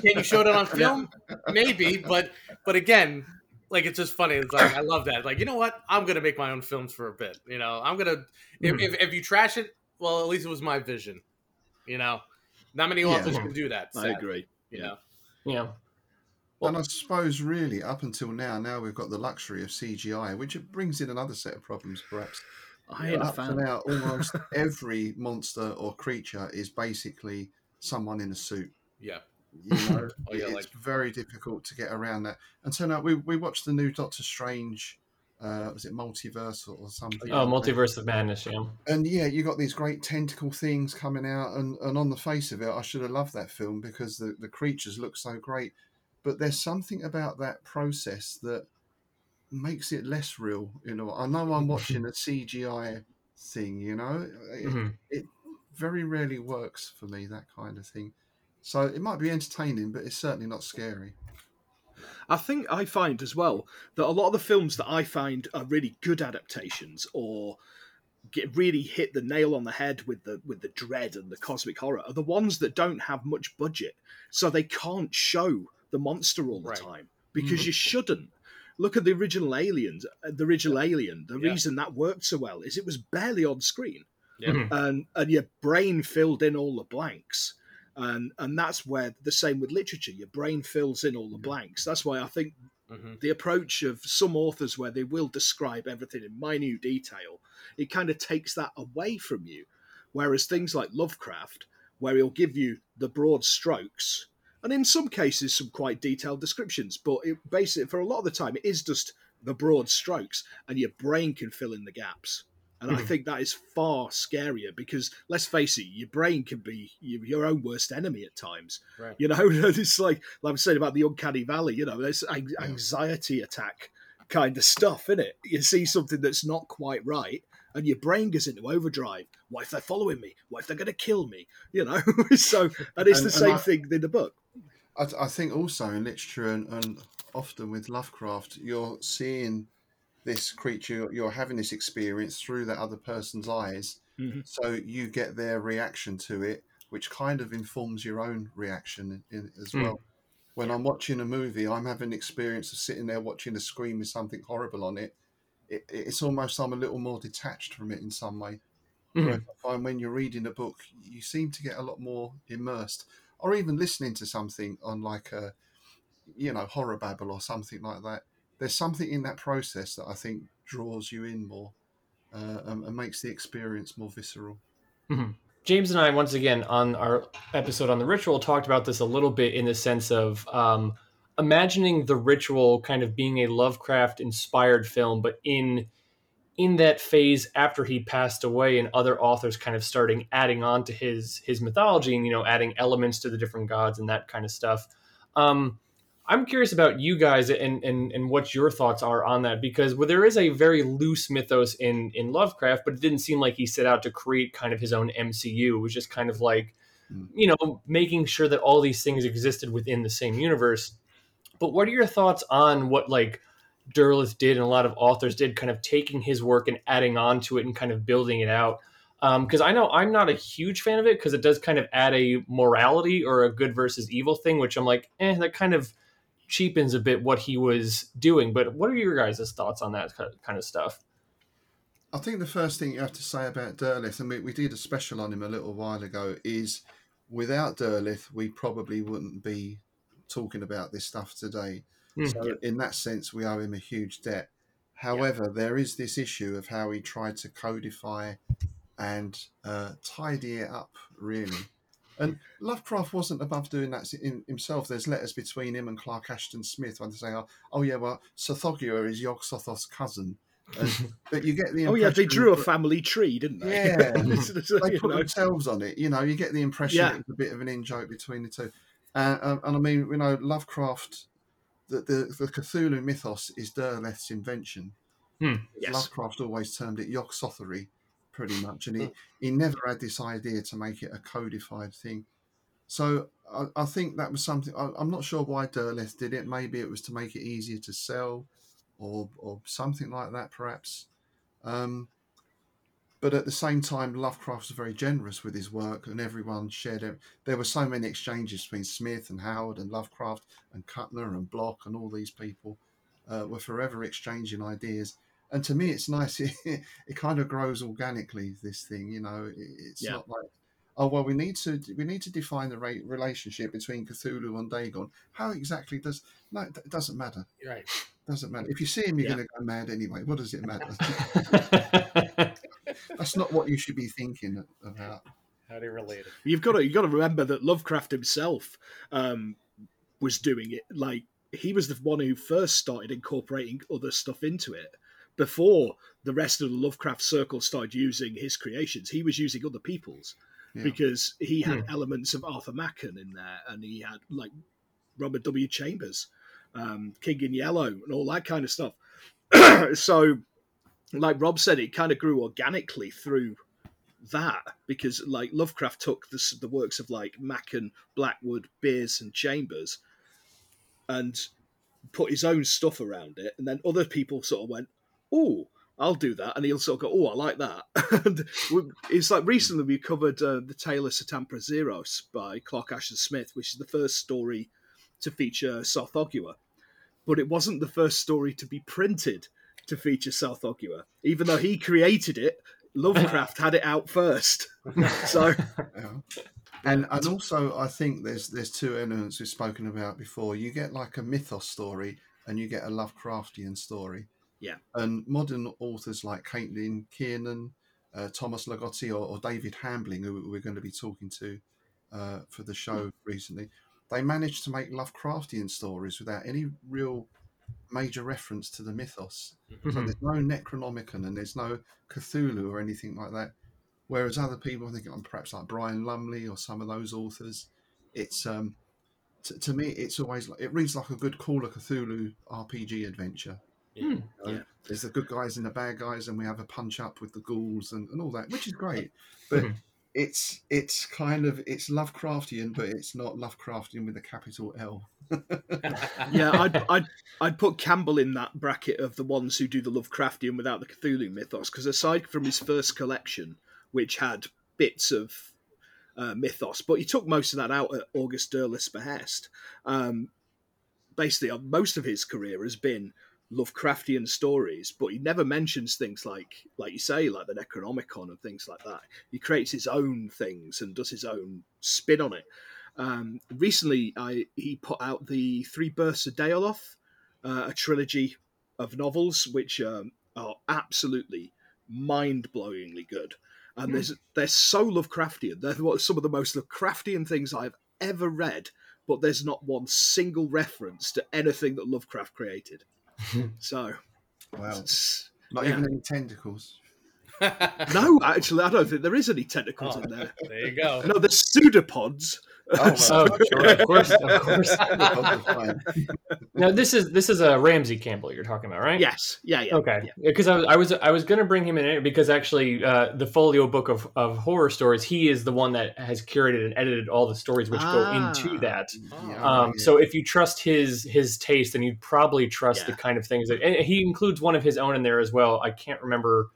Can you show that on [LAUGHS] film? Maybe, but but again, like it's just funny. It's like I love that. Like you know what? I'm gonna make my own films for a bit. You know, I'm gonna if, Mhm. if, if you trash it, well, at least it was my vision. You know, not many Yeah. authors can do that. I agree. You know, yeah and I suppose, really, up until now, now we've got the luxury of CGI, which brings in another set of problems, perhaps. I ain't a up to fan. now, [LAUGHS] almost every monster or creature is basically someone in a suit. yeah, You know, [LAUGHS] Oh, yeah, it's like- very difficult to get around that. And so now we we watched the new Doctor Strange. Uh, was it multiverse or, or something? oh multiverse of madness yeah And yeah, you got these great tentacle things coming out, and, and on the face of it, I should have loved that film because the, the creatures look so great. But there's something about that process that makes it less real. You know, I know I'm watching a CGI thing. You know, it, Mhm. it very rarely works for me that kind of thing. So it might be entertaining, but it's certainly not scary. I think I find as well that a lot of the films that I find are really good adaptations or get really hit the nail on the head with the with the dread and the cosmic horror are the ones that don't have much budget, so they can't show the monster all the Right. time because you shouldn't. Look at the original Aliens. uh, The original Alien. The Yeah. reason that worked so well is it was barely on screen yeah, and and your brain filled in all the blanks and and that's where the same with literature your brain fills in all the blanks. That's why i think hmm the approach of some authors where they will describe everything in minute detail it kind of takes that away from you. Whereas things like lovecraft where he'll give you the broad strokes and in some cases some quite detailed descriptions but it basically for a lot of the time it is just the broad strokes and your brain can fill in the gaps and I Mhm. think that is far scarier because let's face it, your brain can be your, your own worst enemy at times. Right. You know, [LAUGHS] it's like like I'm saying about the uncanny valley. You know, there's anxiety attack kind of stuff in it. You see something that's not quite right, and your brain goes into overdrive. What if they're following me? What if they're going to kill me? You know, [LAUGHS] so [LAUGHS] and it's And- the same I- thing in the book. I, I think also in literature and, and often with Lovecraft, you're seeing this creature, you're having this experience through that other person's eyes. Mhm. So you get their reaction to it, which kind of informs your own reaction in, as Mm. well. When I'm watching a movie, I'm having the experience of sitting there watching a screen with something horrible on it. it it's almost I'm a little more detached from it in some way. Mhm. I find when you're reading a book, you seem to get a lot more immersed, or even listening to something on like a, you know, horror babble or something like that. There's something in that process that I think draws you in more, uh, and, and makes the experience more visceral. James and I, once again, on our episode on the ritual, talked about this a little bit in the sense of um, imagining the ritual kind of being a Lovecraft inspired film, but in in that phase after he passed away and other authors kind of starting adding on to his his mythology and you know adding elements to the different gods and that kind of stuff um i'm curious about you guys and and, and what your thoughts are on that because well, there is a very loose mythos in in lovecraft but it didn't seem like he set out to create kind of his own mcu it was just kind of like Mm. you know making sure that all these things existed within the same universe But what are your thoughts on what like Derleth did and a lot of authors did, kind of taking his work and adding on to it and kind of building it out? Because um, I know I'm not a huge fan of it because it does kind of add a morality or a good versus evil thing, which I'm like, eh, that kind of cheapens a bit what he was doing. But what are your guys' thoughts on that kind of stuff? I think the first thing you have to say about Derleth, and we, we did a special on him a little while ago, is without Derleth, we probably wouldn't be talking about this stuff today. Mm, so, in that sense, we owe him a huge debt. However, yeah. there is this issue of how he tried to codify and uh, tidy it up, really. And Lovecraft wasn't above doing that in himself. There's letters between him and Clark Ashton Smith when they say, oh, oh yeah, well, Tsathoggua is Yog Sothoth's cousin. And, [LAUGHS] but you get the oh yeah, they drew a family tree, didn't they? Yeah, [LAUGHS] they put know. themselves on it. You know, you get the impression yeah. it's a bit of an in joke between the two. Uh, um, and I mean, you know, Lovecraft, the the, the Cthulhu mythos is Derleth's invention. Hmm. Yes. Lovecraft always termed it Yog Sothothery, pretty much, and he, he never had this idea to make it a codified thing. So I, I think that was something. I, am not sure why Derleth did it. Maybe it was to make it easier to sell or or something like that, perhaps. Um, but at the same time, Lovecraft was very generous with his work, and everyone shared it. There were so many exchanges between Smith and Howard and Lovecraft and Kuttner and Bloch and all these people uh, were forever exchanging ideas. And to me, it's nice. [LAUGHS] It, it kind of grows organically. This thing, you know, it's yeah. not like oh well we need to we need to define the relationship between Cthulhu and Dagon. How exactly does no? It doesn't matter. Right. Doesn't matter. If you see him, you're yeah. going to go mad anyway. What does it [LAUGHS] matter? [LAUGHS] That's not what you should be thinking about. How they related? You've got to you've got to remember that Lovecraft himself um, was doing it. Like he was the one who first started incorporating other stuff into it before the rest of the Lovecraft circle started using his creations. He was using other people's yeah. because he had hmm. elements of Arthur Machen in there, and he had like Robert W. Chambers um, King in Yellow, and all that kind of stuff. [CLEARS THROAT] so, like Rob said, it kind of grew organically through that because, like, Lovecraft took the, the works of like Machen, Blackwood, Bierce, and Chambers, and put his own stuff around it, and then other people sort of went, "Oh." I'll do that, and he'll sort of go, "Oh, I like that." [LAUGHS] and it's like recently we covered uh, the Tale of Satampra Zeiros by Clark Ashton Smith, which is the first story to feature Tsathoggua, but it wasn't the first story to be printed to feature Tsathoggua. Even though he created it, Lovecraft had it out first. [LAUGHS] so, yeah. and and also I think there's there's two elements we've spoken about before. You get like a mythos story, and you get a Lovecraftian story. Yeah. And modern authors like Caitlin Kiernan, uh, Thomas Ligotti, or, or, David Hambling, who we're going to be talking to uh, for the show recently, they managed to make Lovecraftian stories without any real major reference to the mythos. Mm-hmm. So there's no Necronomicon and there's no Cthulhu or anything like that. Whereas other people, I think perhaps like Brian Lumley or some of those authors, it's um, t- to me it's always like, it reads like a good Call of Cthulhu RPG adventure. Yeah. You know, yeah. There's the good guys and the bad guys, and we have a punch up with the ghouls and, and all that, which is great. But mm-hmm it's it's kind of it's Lovecraftian, but it's not Lovecraftian with a capital L. [LAUGHS] yeah, I'd, I'd I'd put Campbell in that bracket of the ones who do the Lovecraftian without the Cthulhu mythos, because aside from his first collection, which had bits of uh, mythos, but he took most of that out at August Derleth's behest. Um, basically, uh, most of his career has been Lovecraftian stories, but he never mentions things like, like you say, like the Necronomicon and things like that. He creates his own things and does his own spin on it. Um, recently, I he put out the Three Births of Daoloth, uh, a trilogy of novels which um, are absolutely mind-blowingly good. And mm. they're so Lovecraftian. They're some of the most Lovecraftian things I've ever read. But there's not one single reference to anything that Lovecraft created. [LAUGHS] so, wow, [LAUGHS] not yeah. even any tentacles. no, actually, I don't think there is any tentacles Oh. in there. [LAUGHS] there you go. No, there's pseudopods. [LAUGHS] Oh, Oh, sure, of course, of course. [LAUGHS] Now this is this is a Ramsey Campbell you're talking about, right? Yes, yeah, yeah. Okay, yeah. because I was I was I was gonna bring him in because actually uh, the Folio book of, of horror stories he is the one that has curated and edited all the stories which go Ah. into that. Yeah, Um, yeah. So if you trust his his taste, then you'd probably trust Yeah. the kind of things that and he includes one of his own in there as well. I can't remember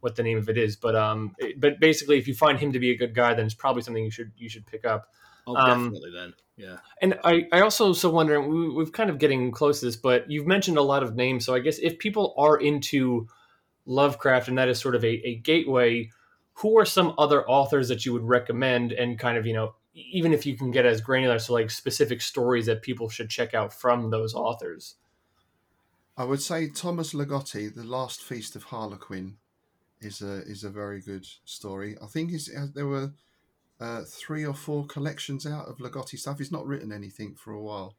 what the name of it is, but um, but basically, if you find him to be a good guy, then it's probably something you should you should pick up. Oh, Um, definitely then. Yeah. And I, I also so wonder we, we've kind of getting close to this, but you've mentioned a lot of names. So I guess if people are into Lovecraft and that is sort of a, a gateway, who are some other authors that you would recommend? And kind of you know even if you can get as granular, so like specific stories that people should check out from those authors. I would say Thomas Ligotti, The Last Feast of Harlequin, is a is a very good story. I think is there were uh, three or four collections out of Ligotti stuff. He's not written anything for a while.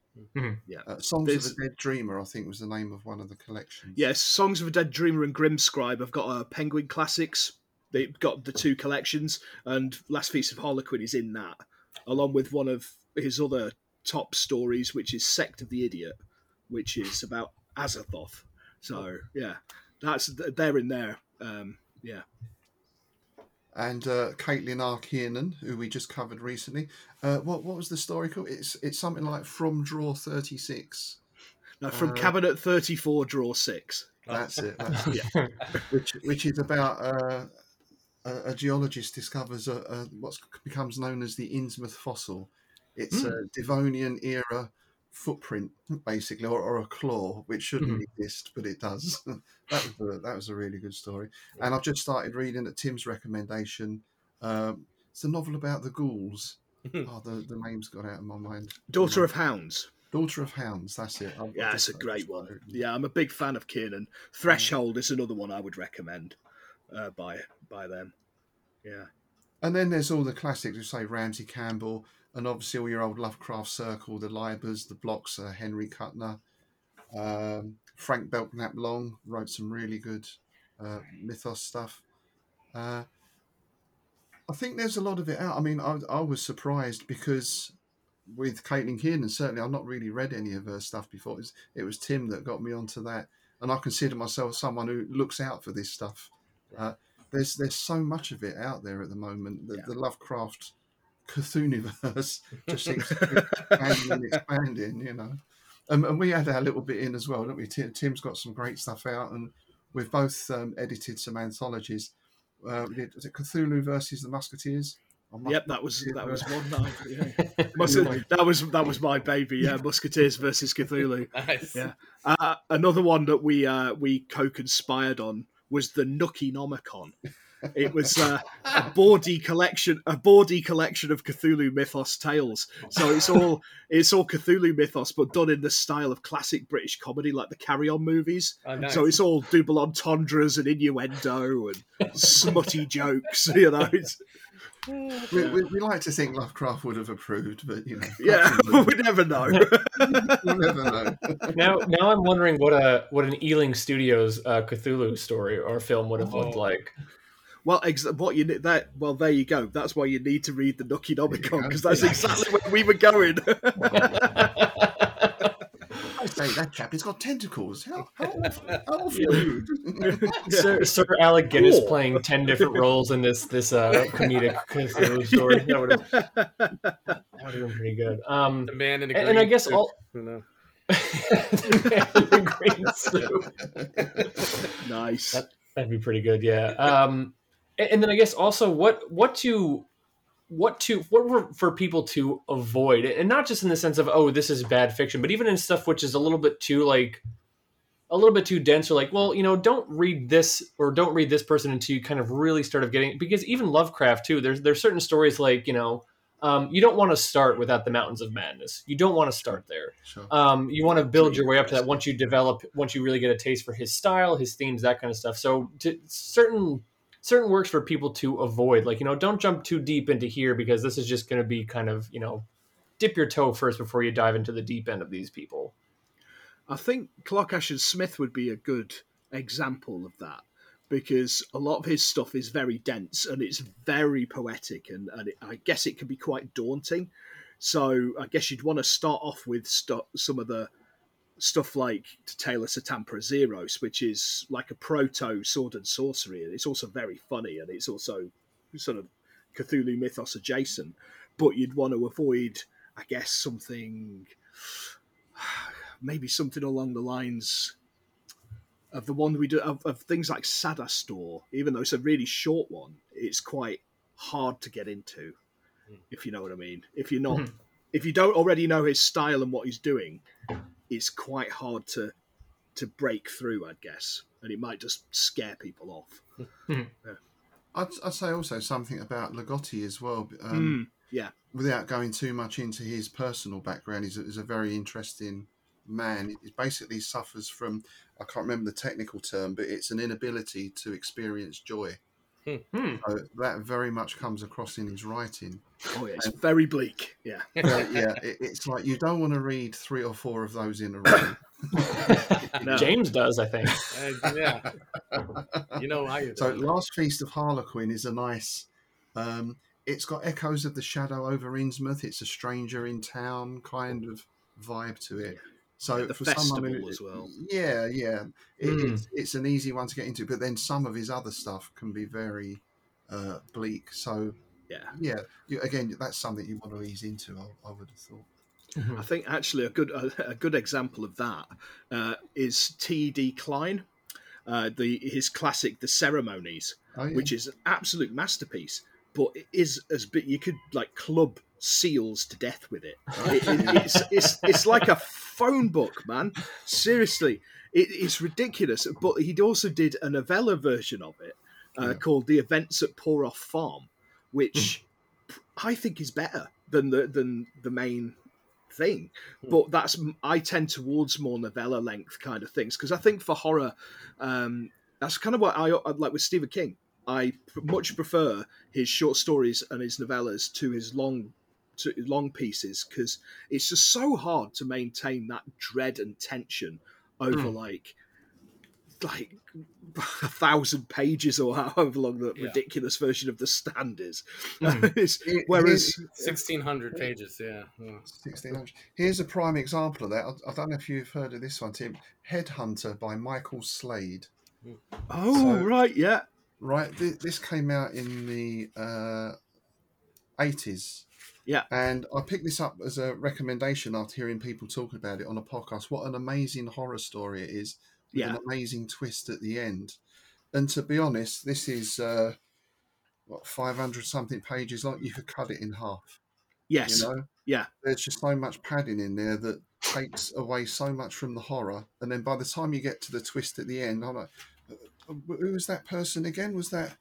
Yeah. Uh, Songs There's- of a Dead Dreamer, I think, was the name of one of the collections. Yes, Songs of a Dead Dreamer and Grimscribe have got uh, Penguin Classics. They've got the two collections, and Last Feast of Harlequin is in that, along with one of his other top stories, which is Sect of the Idiot, which is about Azathoth. So yeah, that's they're in there. Um, yeah, and uh, Caitlin R. Kiernan, who we just covered recently. Uh, what what was the story called? It's it's something like From Draw Thirty Six. now from Uh, Cabinet Thirty Four, Draw Six. That's it. That's [LAUGHS] it. Yeah. which which is about uh, a, a geologist discovers a, a what becomes known as the Innsmouth fossil. It's a Devonian era footprint, basically, or, or a claw, which shouldn't exist, but it does. [LAUGHS] that was a, that was a really good story. And I've just started reading at Tim's recommendation. Um, it's a novel about the ghouls. oh, the, the name's got out of my mind. Daughter of Hounds. Daughter of Hounds. That's it. I've- Yeah, it's a great one. started. Yeah, I'm a big fan of Kiernan. Threshold is another one I would recommend uh, by by them. Yeah. And then there's all the classics, you say Ramsey Campbell, and obviously all your old Lovecraft Circle, the Libers, the Blochs, uh, Henry Kuttner, um, Frank Belknap Long wrote some really good uh, mythos stuff. Uh, I think there's a lot of it out. I mean, I, I was surprised because with Caitlin Kiernan, certainly I've not really read any of her stuff before. It was, it was Tim that got me onto that, and I consider myself someone who looks out for this stuff. Uh, there's there's so much of it out there at the moment. The, Yeah. the Lovecraft Cthulhuverse [LAUGHS] just seems to be expanding and expanding, you know. Um, and we had our little bit in as well, didn't we? Tim, Tim's got some great stuff out, and we've both um, edited some anthologies. Uh, we did, was it Cthulhu versus the Musketeers? Mus- Yep, that was that was one. That, yeah. [LAUGHS] Musketeers. Must- that was that was my baby. Yeah, Musketeers versus Cthulhu. [LAUGHS] Nice. Yeah. Uh, another one that we uh, we co-conspired on was the Nookie Nomicon. It was uh, a bawdy collection, a bawdy collection of Cthulhu mythos tales. So it's all [LAUGHS] it's all Cthulhu mythos, but done in the style of classic British comedy, like the Carry On movies. Oh, nice. So it's all double entendres and innuendo and smutty [LAUGHS] jokes. You know, it's, we, we, we like to think Lovecraft would have approved, but you know, yeah, [LAUGHS] we never know. wouldn't. never know. now, now I'm wondering what a what an Ealing Studios uh, Cthulhu story or film would have looked Oh. like. Well, ex- what you that. Well, there you go. That's why you need to read the Nookie Nomicon because that's exactly where we were going. I say that chap, he's got tentacles. How, how [LAUGHS] awful, how awful. Sir, Sir Alec Guinness Cool. playing ten different roles in this this uh, [LAUGHS] comedic story. That would have that would have been pretty good. Um, the man in the and, green and I guess suit. all You know. [LAUGHS] the green suit. nice. That- That'd be pretty good, yeah. Um, and, then I guess also what what to what to what for, for people to avoid, and not just in the sense of oh this is bad fiction, but even in stuff which is a little bit too like a little bit too dense or like well you know don't read this or don't read this person until you kind of really start of getting because even Lovecraft too there's there's certain stories like you know um, you don't want to start without the mountains of madness. You don't want to start there. Sure. um, you want to build your way up to that once you develop once you really get a taste for his style his themes that kind of stuff. So to, certain certain works for people to avoid like you know don't jump too deep into here because this is just going to be kind of you know dip your toe first before you dive into the deep end of these people I think Clark Ashton Smith would be a good example of that because a lot of his stuff is very dense and it's very poetic, and, and it, I guess it can be quite daunting. So I guess you'd want to start off with stu- some of the stuff like to Tale of Satampra Zeiros, which is like a proto sword and sorcery, and it's also very funny and it's also sort of Cthulhu mythos adjacent. But you'd want to avoid, I guess, something [SIGHS] maybe something along the lines of the one we do of, of things like Sadastor, even though it's a really short one, it's quite hard to get into, if you know what I mean. If you're not, Mhm. If you don't already know his style and what he's doing, it's quite hard to to break through, I'd guess, and it might just scare people off. [LAUGHS] I'd, I'd say also something about Ligotti as well. Um, Mm, yeah, without going too much into his personal background, he's a, he's a very interesting man. He basically suffers from, I can't remember the technical term, but it's an inability to experience joy. Hmm. So that very much comes across in his writing. oh yeah, it's very bleak. Yeah, But [LAUGHS] yeah, it, it's like you don't want to read three or four of those in a row. [LAUGHS] No. James does, I think. [LAUGHS] Uh, yeah, you know how you So. Last Feast of Harlequin is a nice. Um, it's got echoes of the Shadow over Innsmouth. It's a stranger in town kind of vibe to it. So The for someone festival who, as well. Yeah, yeah. It, Mm. it's, it's an easy one to get into, but then some of his other stuff can be very uh, bleak. So Yeah. yeah, you, again, that's something you want to ease into. I, I would have thought. Mhm. I think actually a good a, a good example of that uh, is T.D. Klein, uh, the his classic The Ceremonies, Oh, yeah. which is an absolute masterpiece, but it is as bit you could like club seals to death with it. It- it- it's, it's it's like a phone book, man. Seriously, it, it's ridiculous. But he also did a novella version of it uh, Yeah. called The Events at Poroth Farm, which I think is better than the than the main thing. Hmm. But that's I tend towards more novella length kind of things because I think for horror, um, that's kind of what I, I like with Stephen King. I much prefer his short stories and his novellas to his long to long pieces because it's just so hard to maintain that dread and tension over Hmm. like like [LAUGHS] a thousand pages or [LAUGHS] however long the Yeah. ridiculous version of the stand is. [LAUGHS] It's- Here- whereas here's- Sixteen hundred pages. Yeah. yeah. 1600. Here's a prime example of that. I, I don't know if you've heard of this one, Tim. Headhunter by Michael Slade. oh So- right yeah Right, th- this came out in the uh, 80s. Yeah. And I picked this up as a recommendation after hearing people talking about it on a podcast. What an amazing horror story it is, with Yeah. an amazing twist at the end. And to be honest, this is uh, what 500 something pages long. You could cut it in half. yes You know, yeah there's just so much padding in there that takes away so much from the horror. And then by the time you get to the twist at the end, I'm like, "Uh, who was that person again? Was that?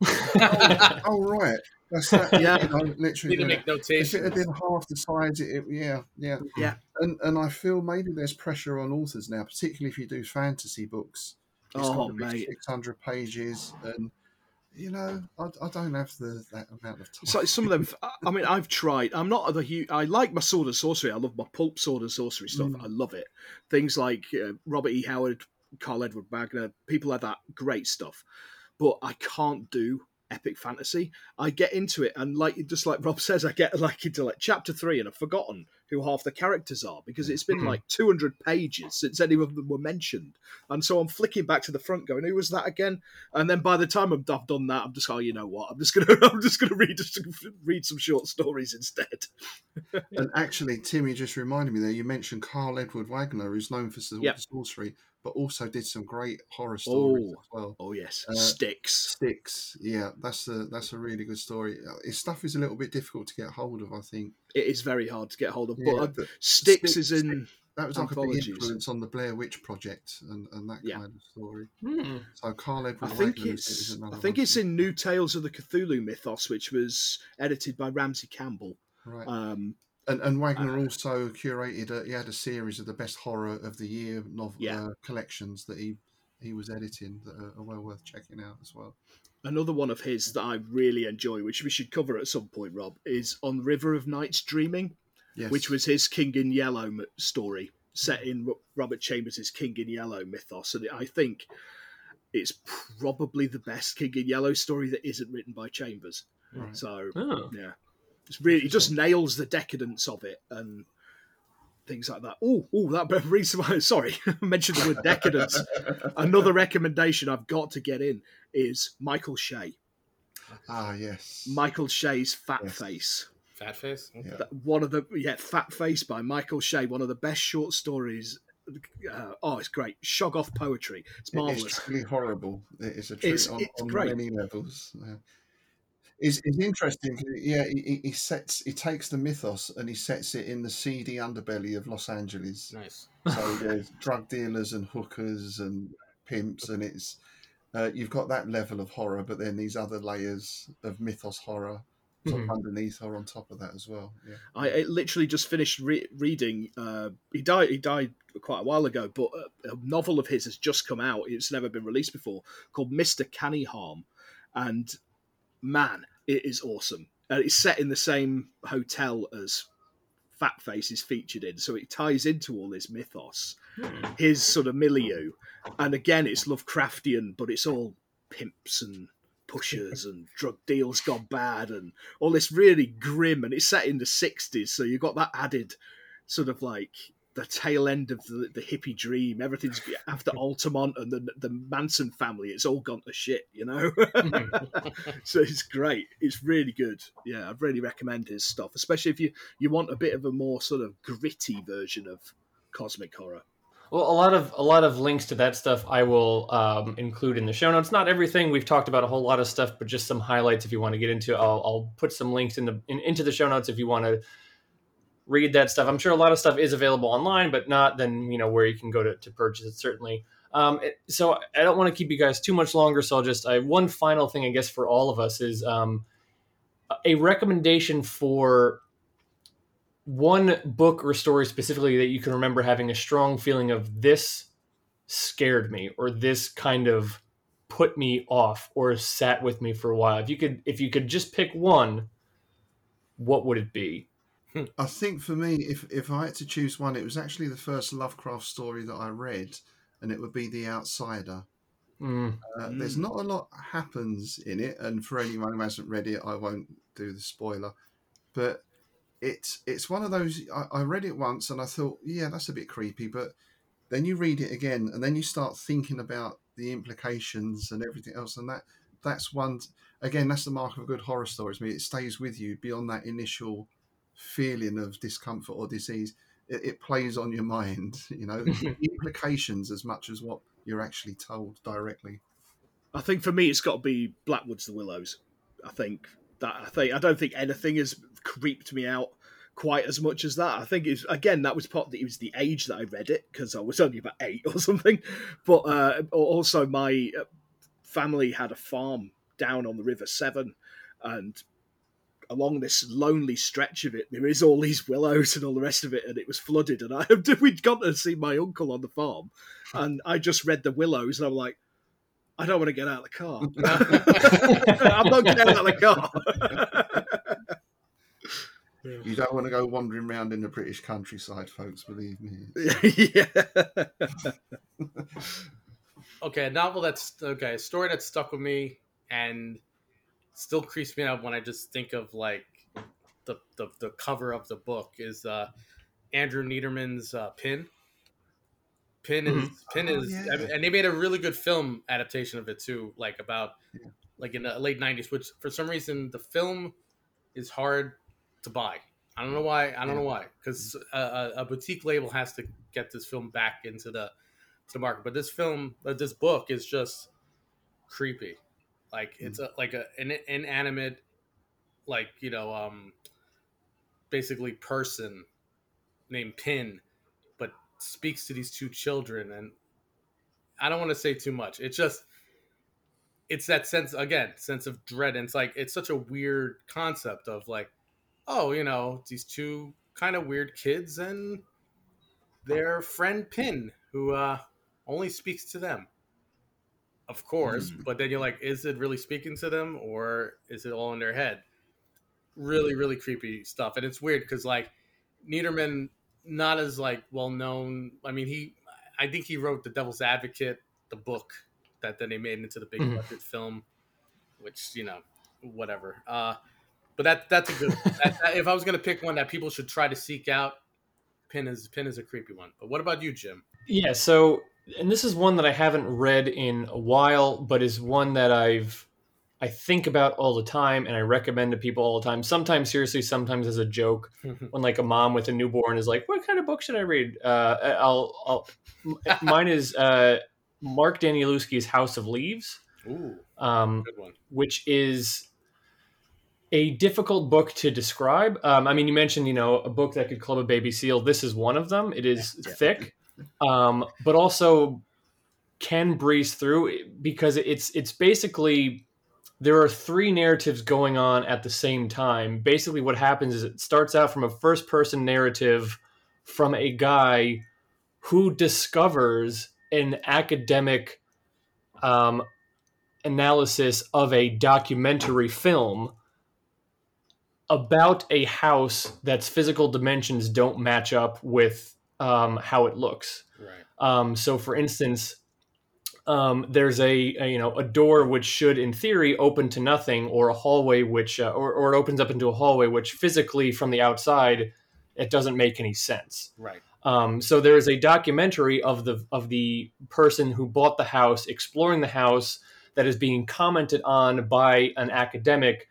[LAUGHS] oh right, that's that. Yeah. you know, Need literally. to make If it notations. had been half the size, it, it yeah, yeah, Yeah. And and I feel maybe there's pressure on authors now, particularly if you do fantasy books. It's Oh, got to be mate. 600 pages, and you know, I, I don't have the that amount of time. It's like some of them. [LAUGHS] I mean, I've tried. I'm not the huge. I like my sword and sorcery. I love my pulp sword and sorcery stuff. Mm. I love it. Things like uh, Robert E. Howard, Karl Edward Wagner, people like that. Great stuff. But I can't do epic fantasy. I get into it, and like just like Rob says, I get like into like chapter three, and I've forgotten who half the characters are because it's been Mhm. like 200 pages since any of them were mentioned, and so I'm flicking back to the front, going, "Who was that again?" And then by the time I'm, I've done that, I'm just, oh, you know what? I'm just gonna, [LAUGHS] I'm just gonna read just read some short stories instead. And actually, Timmy just reminded me there. You mentioned Karl Edward Wagner, who's known for Yep. Sorcery, but also did some great horror stories Oh. as well. Oh yes, Uh, sticks. Sticks, yeah, that's a that's a really good story. Uh, His stuff is a little bit difficult to get hold of, I think. It is very hard to get hold of, Yeah, but uh, but sticks, Sticks- is in. that was like a big influence on the Blair Witch Project and, and that Yeah. kind of story. Hmm. So Karl I think Wagner it's. is another I think one. it's in New Tales of the Cthulhu Mythos, which was edited by Ramsey Campbell. right. Um, And, and Wagner Uh, also curated. A, he had a series of the best horror of the year novel Yeah. uh, collections that he he was editing that are, are well worth checking out as well. another one of his that I really enjoy, which we should cover at some point, Rob, is on River of Nights Dreaming, Yes, which was his King in Yellow story set in Robert Chambers' King in Yellow mythos. And I think it's probably the best King in Yellow story that isn't written by Chambers. Right. So Oh. yeah, it's really it just nails the decadence of it and things like that. Oh, oh, that brings to mind. Sorry, [LAUGHS] I mentioned the word decadence. [LAUGHS] Another recommendation I've got to get in is Michael Shea. Ah, yes. Michael Shea's Fat Yes. Face. Fat face. Okay. Yeah. One of the yeah, Fat Face by Michael Shea. One of the best short stories. Uh, oh, it's great. Shog off poetry. It's marvelous. is truly horrible. It is a treat It's- on, it's on great. many levels. Yeah. It's, it's interesting. Yeah, he, he- sets he takes the mythos and he sets it in the seedy underbelly of Los Angeles. Nice. So [LAUGHS] there's drug dealers and hookers and pimps, and it's uh, you've got that level of horror, but then these other layers of mythos horror Mhm. underneath or on top of that as well. Yeah. I, I literally just finished re- reading. Uh, he died. He died quite a while ago, but a, a novel of his has just come out. It's never been released before, called Mister Cannyharme, and man, it is awesome. Uh, it's set in the same hotel as Fat Face is featured in, so it ties into all this mythos, his sort of milieu, and again, it's Lovecraftian, but it's all pimps and pushers and drug deals gone bad and all this really grim. And it's set in the 60s so you've got that added sort of like the tail end of the, the hippie dream. Everything's after [LAUGHS] altamont and the, the manson family it's all gone to shit you know? [LAUGHS] So it's great. It's really good. Yeah i'd really recommend his stuff especially if you you want a bit of a more sort of gritty version of cosmic horror. Well, a lot of a lot of links to that stuff I will um, include in the show notes. Not everything. We've talked about a whole lot of stuff, but just some highlights if you want to get into. I'll, I'll put some links in the in, into the show notes if you want to read that stuff. I'm sure a lot of stuff is available online, but not then you know where you can go to, to purchase it certainly. Um, it- so I don't want to keep you guys too much longer. So I'll just I, one final thing I guess for all of us is um, a recommendation for one book or story specifically that you can remember having a strong feeling of this scared me or this kind of put me off or sat with me for a while if you could if you could just pick one what would it be I think for me, if if I had to choose one, it was actually the first Lovecraft story that I read, and it would be The Outsider. mm, Uh, There's Mm. not a lot happens in it, and for anyone who hasn't read it, I won't do the spoiler. But it's it's one of those. I, I read it once and I thought, yeah, that's a bit creepy. But then you read it again, and then you start thinking about the implications and everything else, and that that's one. Again, that's the mark of a good horror story. To me, it stays with you beyond that initial feeling of discomfort or disease. It, it plays on your [LAUGHS] mind, you know, [LAUGHS] implications as much as what you're actually told directly. I think for me, it's got to be Blackwood's The Willows. I think that I think I don't think anything has creeped me out quite as much as that. I think it's again that was part. That it was the age that I read it because I was only about eight [LAUGHS] or something. But uh, also, my uh, family had a farm down on the River Severn, and along this lonely stretch of it, there is all these willows and all the rest of it, and it was flooded. And I [LAUGHS] we'd gone to see my uncle on the farm, and I just read the willows, and I'm like. I don't want to get out of the car. [LAUGHS] [LAUGHS] I'm not getting out of the car. You don't want to go wandering around in the British countryside, folks. Believe me. yeah. okay, a novel that's okay, a story that stuck with me and still creeps me out when I just think of like the the, the cover of the book is uh, Andrew Neiderman's uh, Pin. Pin is Pin Oh, is, yeah. and they made a really good film adaptation of it too, like about Yeah. like in the late '90s. Which for some reason the film is hard to buy. I don't know why. I don't know why. Because a, a, a boutique label has to get this film back into the to the market. But this film, uh, this book is just creepy. Like it's a like a an inanimate, like you know, um, basically person named Pin, but speaks to these two children, and I don't want to say too much. It's just it's that sense again, sense of dread. And it's like it's such a weird concept of like, oh, you know, these two kind of weird kids and their friend Pin, who uh, only speaks to them. Of course, Mm. but then you're like, is it really speaking to them or is it all in their head? Really, really creepy stuff, and it's weird because like Neiderman, not as like well known. I mean, he, I think he wrote The Devil's Advocate, the book, that then they made into the big Mhm. budget film, which you know, whatever. Uh, but that that's a good. that, that- if I was gonna pick one that people should try to seek out, Pin is Pin is a creepy one. But what about you, Jim? Yeah, so and this is one that I haven't read in a while, but is one that I've I think about all the time and I recommend to people all the time. Sometimes seriously, sometimes as a joke. [LAUGHS] When like a mom with a newborn is like, "What kind of book should I read?" Uh, I'll, I'll [LAUGHS] mine is uh, Mark Danielewski's House of Leaves, Ooh, um, which is a difficult book to describe. Um, I mean, you mentioned you know a book that could club a baby seal. This is one of them. It is Yeah. thick, um, but also can breeze through because it's it's basically there are three narratives going on at the same time. Basically, what happens is it starts out from a first person narrative from a guy who discovers an academic um, analysis of a documentary film about a house that's physical dimensions don't match up with um, how it looks. Right. Um, so, for instance, um, there's a, a, you know a door which should, in theory, open to nothing, or a hallway which, uh, or, or it opens up into a hallway which physically from the outside it doesn't make any sense. Right. Um, so there is a documentary of the of the person who bought the house, exploring the house, that is being commented on by an academic,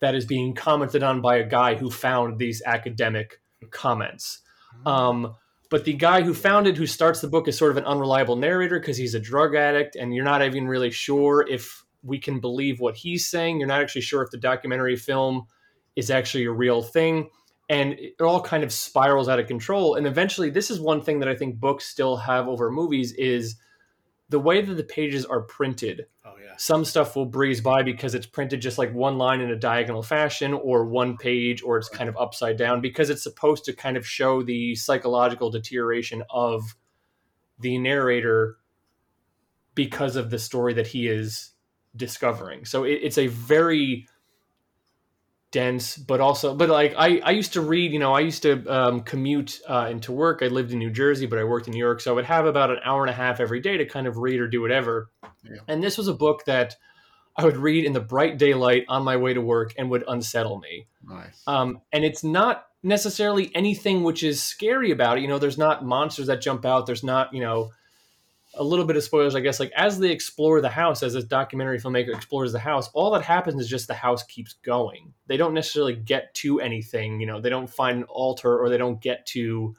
that is being commented on by a guy who found these academic comments. Um, but the guy who found it, who starts the book, is sort of an unreliable narrator because he's a drug addict, and you're not even really sure if we can believe what he's saying. You're not actually sure if the documentary film is actually a real thing. And it all kind of spirals out of control. And eventually, this is one thing that I think books still have over movies is the way that the pages are printed Oh yeah. some stuff will breeze by because it's printed just like one line in a diagonal fashion or one page or it's kind of upside down because it's supposed to kind of show the psychological deterioration of the narrator because of the story that he is discovering so it, it's a very dense but also but like i i used to read you know i used to um, commute uh, into work. I lived in new jersey but i worked in new york. So i would have about an hour and a half every day to kind of read or do whatever. Yeah. and this was a book that i would read in the bright daylight on my way to work and would unsettle me. Nice. um, and it's not necessarily anything which is scary about it. You know there's not monsters that jump out. There's not you know a little bit of spoilers i guess. Like as they explore the house as this documentary filmmaker explores the house all that happens is just the house keeps going. They don't necessarily get to anything you know they don't find an altar or they don't get to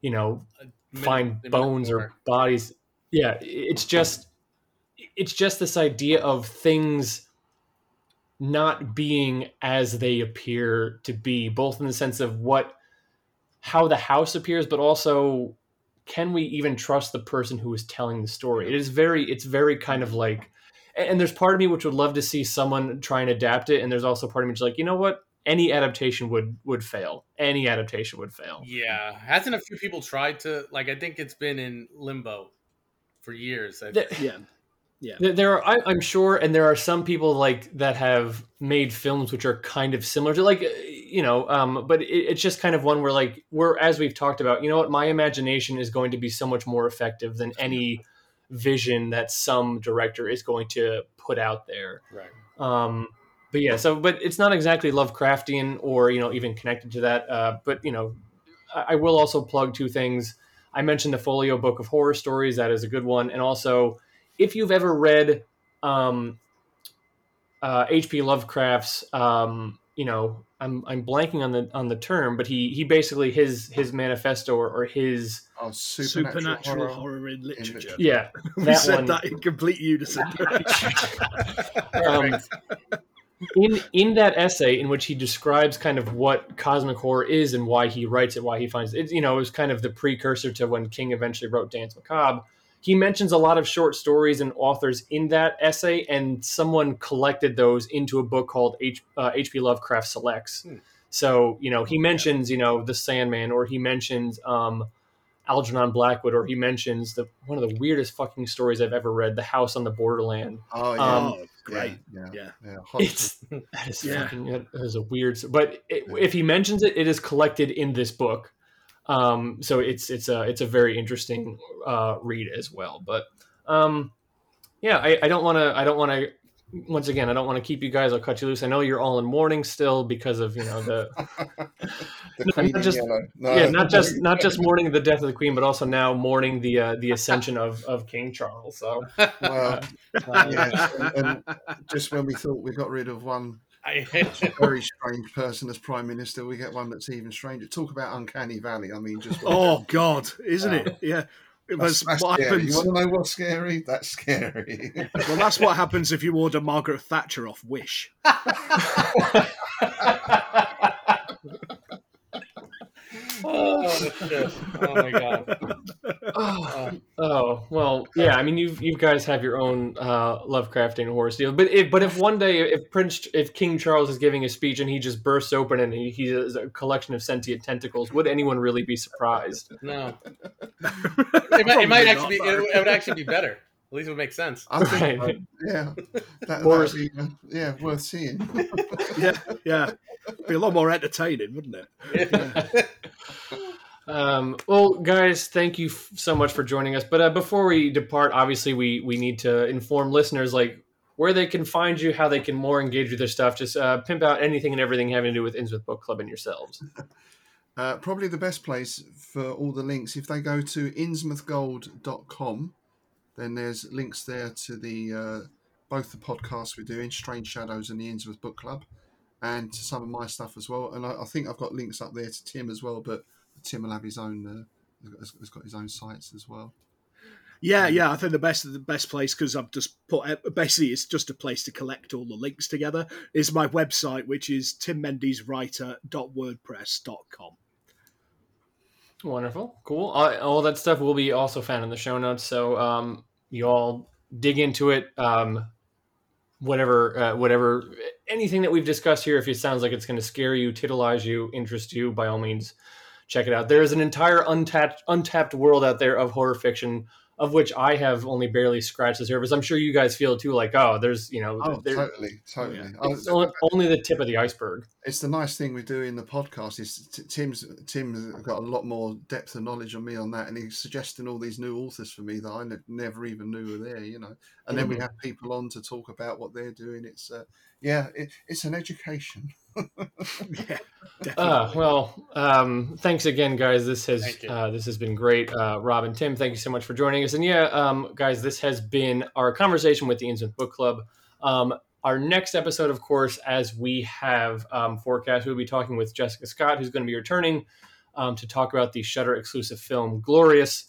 you know find bones or bodies. Yeah it's just it's just this idea of things not being as they appear to be both in the sense of what how the house appears but also can we even trust the person who is telling the story? It is very it's very kind of like and and there's part of me which would love to see someone try and adapt it and there's also part of me which is like you know what? Any adaptation would would fail. Any adaptation would fail. Yeah, hasn't a few people tried to like? I think it's been in limbo for years. I, There- Yeah, There- There are, I, I'm sure, and there are some people like that have made films which are kind of similar to, like, uh, you know, um, but it, it's just kind of one where, like, we're as we've talked about, you know what, my imagination is going to be so much more effective than any vision that some director is going to put out there. right. Um, but yeah, so but it's not exactly Lovecraftian or you know even connected to that. Uh, but you know, I, I will also plug two things. I mentioned the Folio Book of Horror Stories. That is a good one, and also if you've ever read um, uh, H.P. Lovecraft's, um, you know, I'm I'm blanking on the on the term, but he he basically his his manifesto or, or his Oh, supernatural, supernatural horror. horror, in literature. yeah [LAUGHS] we that said one. that in complete unison. [LAUGHS] Um, in in that essay in which he describes kind of what cosmic horror is and why he writes it, why he finds it, you know, it was kind of the precursor to when King eventually wrote Danse Macabre. He mentions a lot of short stories and authors in that essay, and someone collected those into a book called H, uh, H.P. Lovecraft Selects. Hmm. So, you know, he mentions, you know, the Sandman, or he mentions um, Algernon Blackwood, or he mentions the one of the weirdest fucking stories I've ever read, The House on the Borderland. Oh, yeah. Um, oh, great. Yeah. Yeah. yeah. [LAUGHS] Hot- It's that is Yeah. fucking that is a weird. But it, if he mentions it, it is collected in this book. Um, so it's it's a it's a very interesting uh, read as well. But um, yeah, I, I don't want to. I don't want to. Once again, I don't want to keep you guys. I'll cut you loose. I know you're all in mourning still because of you know the [LAUGHS] the No, [LAUGHS] not just- No. yeah not just [LAUGHS] not just mourning the death of the queen, but also now mourning the uh, the ascension of of King Charles. So Well, uh, yeah, and, and just when we thought we got rid of one I, very strange person as prime minister, we get one that's even stranger. Talk about uncanny valley. I mean, just Oh God, isn't uh, it? Yeah. It that's, was that's what scary. happens. You want to know what's scary? That's scary. [LAUGHS] Well, that's what happens if you order Margaret Thatcher off Wish. [LAUGHS] oh, shit. oh my god. oh, [SIGHS] oh well, yeah. I mean, you you guys have your own uh, Lovecraftian horror deal, but if but if one day if Prince if King Charles is giving a speech and he just bursts open and he, he has a collection of sentient tentacles, would anyone really be surprised? No, [LAUGHS] it might, it might actually be. It, it would actually be better. At least it would make sense. I think, Right. so. yeah, that Or- be uh, yeah worth seeing. [LAUGHS] Yeah, yeah. Be a lot more entertaining, wouldn't it? [LAUGHS] Um, well, guys, thank you f- so much for joining us. But uh, before we depart, obviously, we we need to inform listeners like where they can find you, how they can more engage with their stuff. Just uh, pimp out anything and everything having to do with Innsmouth Book Club and yourselves. [LAUGHS] Uh, probably the best place for all the links if they go to innsmouthgold.com then there's links there to the uh, both the podcasts we're doing strange shadows and the innsmouth book club and to some of my stuff as well and I, I think i've got links up there to tim as well but tim will have his own uh, has, has got his own sites as well Yeah, yeah. I think the best the best place because I've just put uh, basically it's just a place to collect all the links together. Is my website, which is timmendeeswriter.wordpress.com. Wonderful, cool. All, all that stuff will be also found in the show notes, so um, you all dig into it. Um, whatever, uh, whatever, anything that we've discussed here, if it sounds like it's going to scare you, titilize you, interest you, by all means, check it out. There is an entire untapped, untapped world out there of horror fiction, of which I have only barely scratched the surface. I'm sure you guys feel too, like, oh, there's, you know, oh totally totally Yeah. It's only, the tip of the iceberg. it's the nice thing we do in the podcast is t- Tim's Tim's got a lot more depth and knowledge on me on that, and he's suggesting all these new authors for me that I ne- never even knew were there. You know, and then we have people on to talk about what they're doing. It's uh, yeah, it, it's an education. [LAUGHS] Yeah. [LAUGHS] Uh, well, um, thanks again, guys. This has uh, this has been great. Uh, Rob and Tim, thank you so much for joining us. And yeah, um, guys, this has been our conversation with the Innsmouth Book Club. Um, our next episode, of course, as we have um, forecast, we'll be talking with Jessica Scott, who's going to be returning um, to talk about the Shudder exclusive film Glorious.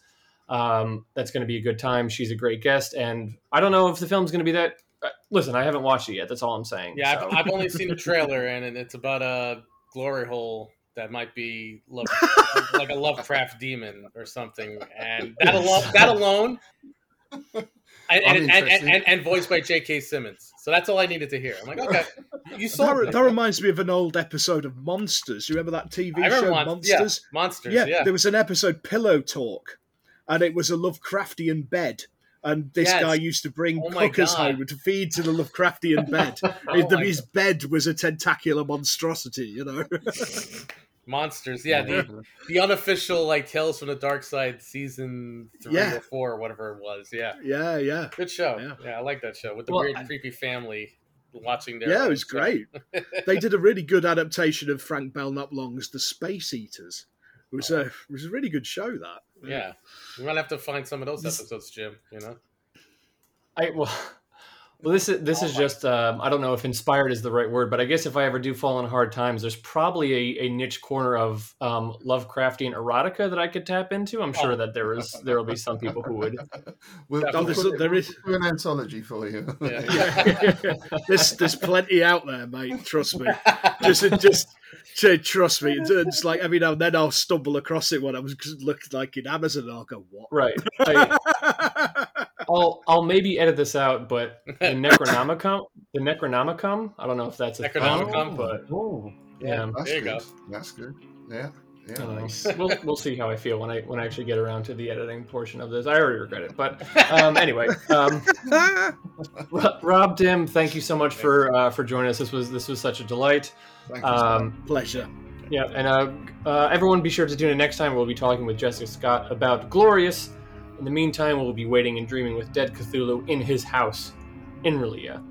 Um, that's going to be a good time. She's a great guest, and I don't know if the film's going to be that. Uh, listen, I haven't watched it yet. That's all I'm saying. Yeah, so- I've, I've only seen the [LAUGHS] trailer, and it's about a glory hole that might be love, [LAUGHS] like a Lovecraft demon or something, and that alone, that alone, and, and, and, and, and, and voiced by J.K. Simmons. So that's all I needed to hear. I'm like, okay, you sold That, that reminds me of an old episode of Monsters. You remember that TV remember show Mon- Monsters? Yeah, monsters. yeah, Yeah, there was an episode Pillow Talk, and it was a Lovecraftian bed. And this Yes. guy used to bring Oh my cookers home to feed to the Lovecraftian [LAUGHS] bed. Oh his bed was a tentacular monstrosity, you know. [LAUGHS] monsters. Yeah, the, the unofficial like Tales from the Dark Side season three Yeah. or four, or whatever it was. Yeah, yeah, yeah, good show. Yeah. Yeah, I like that show with the Well, weird, I- creepy family watching their. yeah. It was show. great. [LAUGHS] they did a really good adaptation of Frank Belknap Long's The Space Eaters. It was a it was a really good show. That Yeah, we might have to find some of those episodes, Jim. You know. I well, well, this is this is just um, I don't know if inspired is the right word, but I guess if I ever do fall on hard times, there's probably a, a niche corner of um, Lovecraftian erotica that I could tap into. I'm sure Oh. that there is there will be some people who would. [LAUGHS] We'll, Oh, we'll there's- put it- there is- we'll an anthology for you. Yeah. [LAUGHS] [LAUGHS] there's there's plenty out there, mate. Trust me. Just just tr- trust me. It's, it's like every now and then I'll stumble across it when I was looking like in Amazon, and I'll go, "What?" Right. I, I'll I'll maybe edit this out, but the [LAUGHS] Necronomicon, the Necronomicon. I don't know if that's a thing, Necronomicon? but yeah. That's There you good. go. That's good. Yeah. Yeah. I nice. We'll we'll see how I feel when I when I actually get around to the editing portion of this. I already regret it, but um, anyway. Um, [LAUGHS] Rob, Tim, thank you so much for uh, for joining us. This was this was such a delight. Thank you, Um, Pleasure. yeah, and uh, uh, everyone, be sure to tune in next time. We'll be talking with Jessica Scott about Glorious. In the meantime, we'll be waiting and dreaming with Dead Cthulhu in his house in R'lyeh.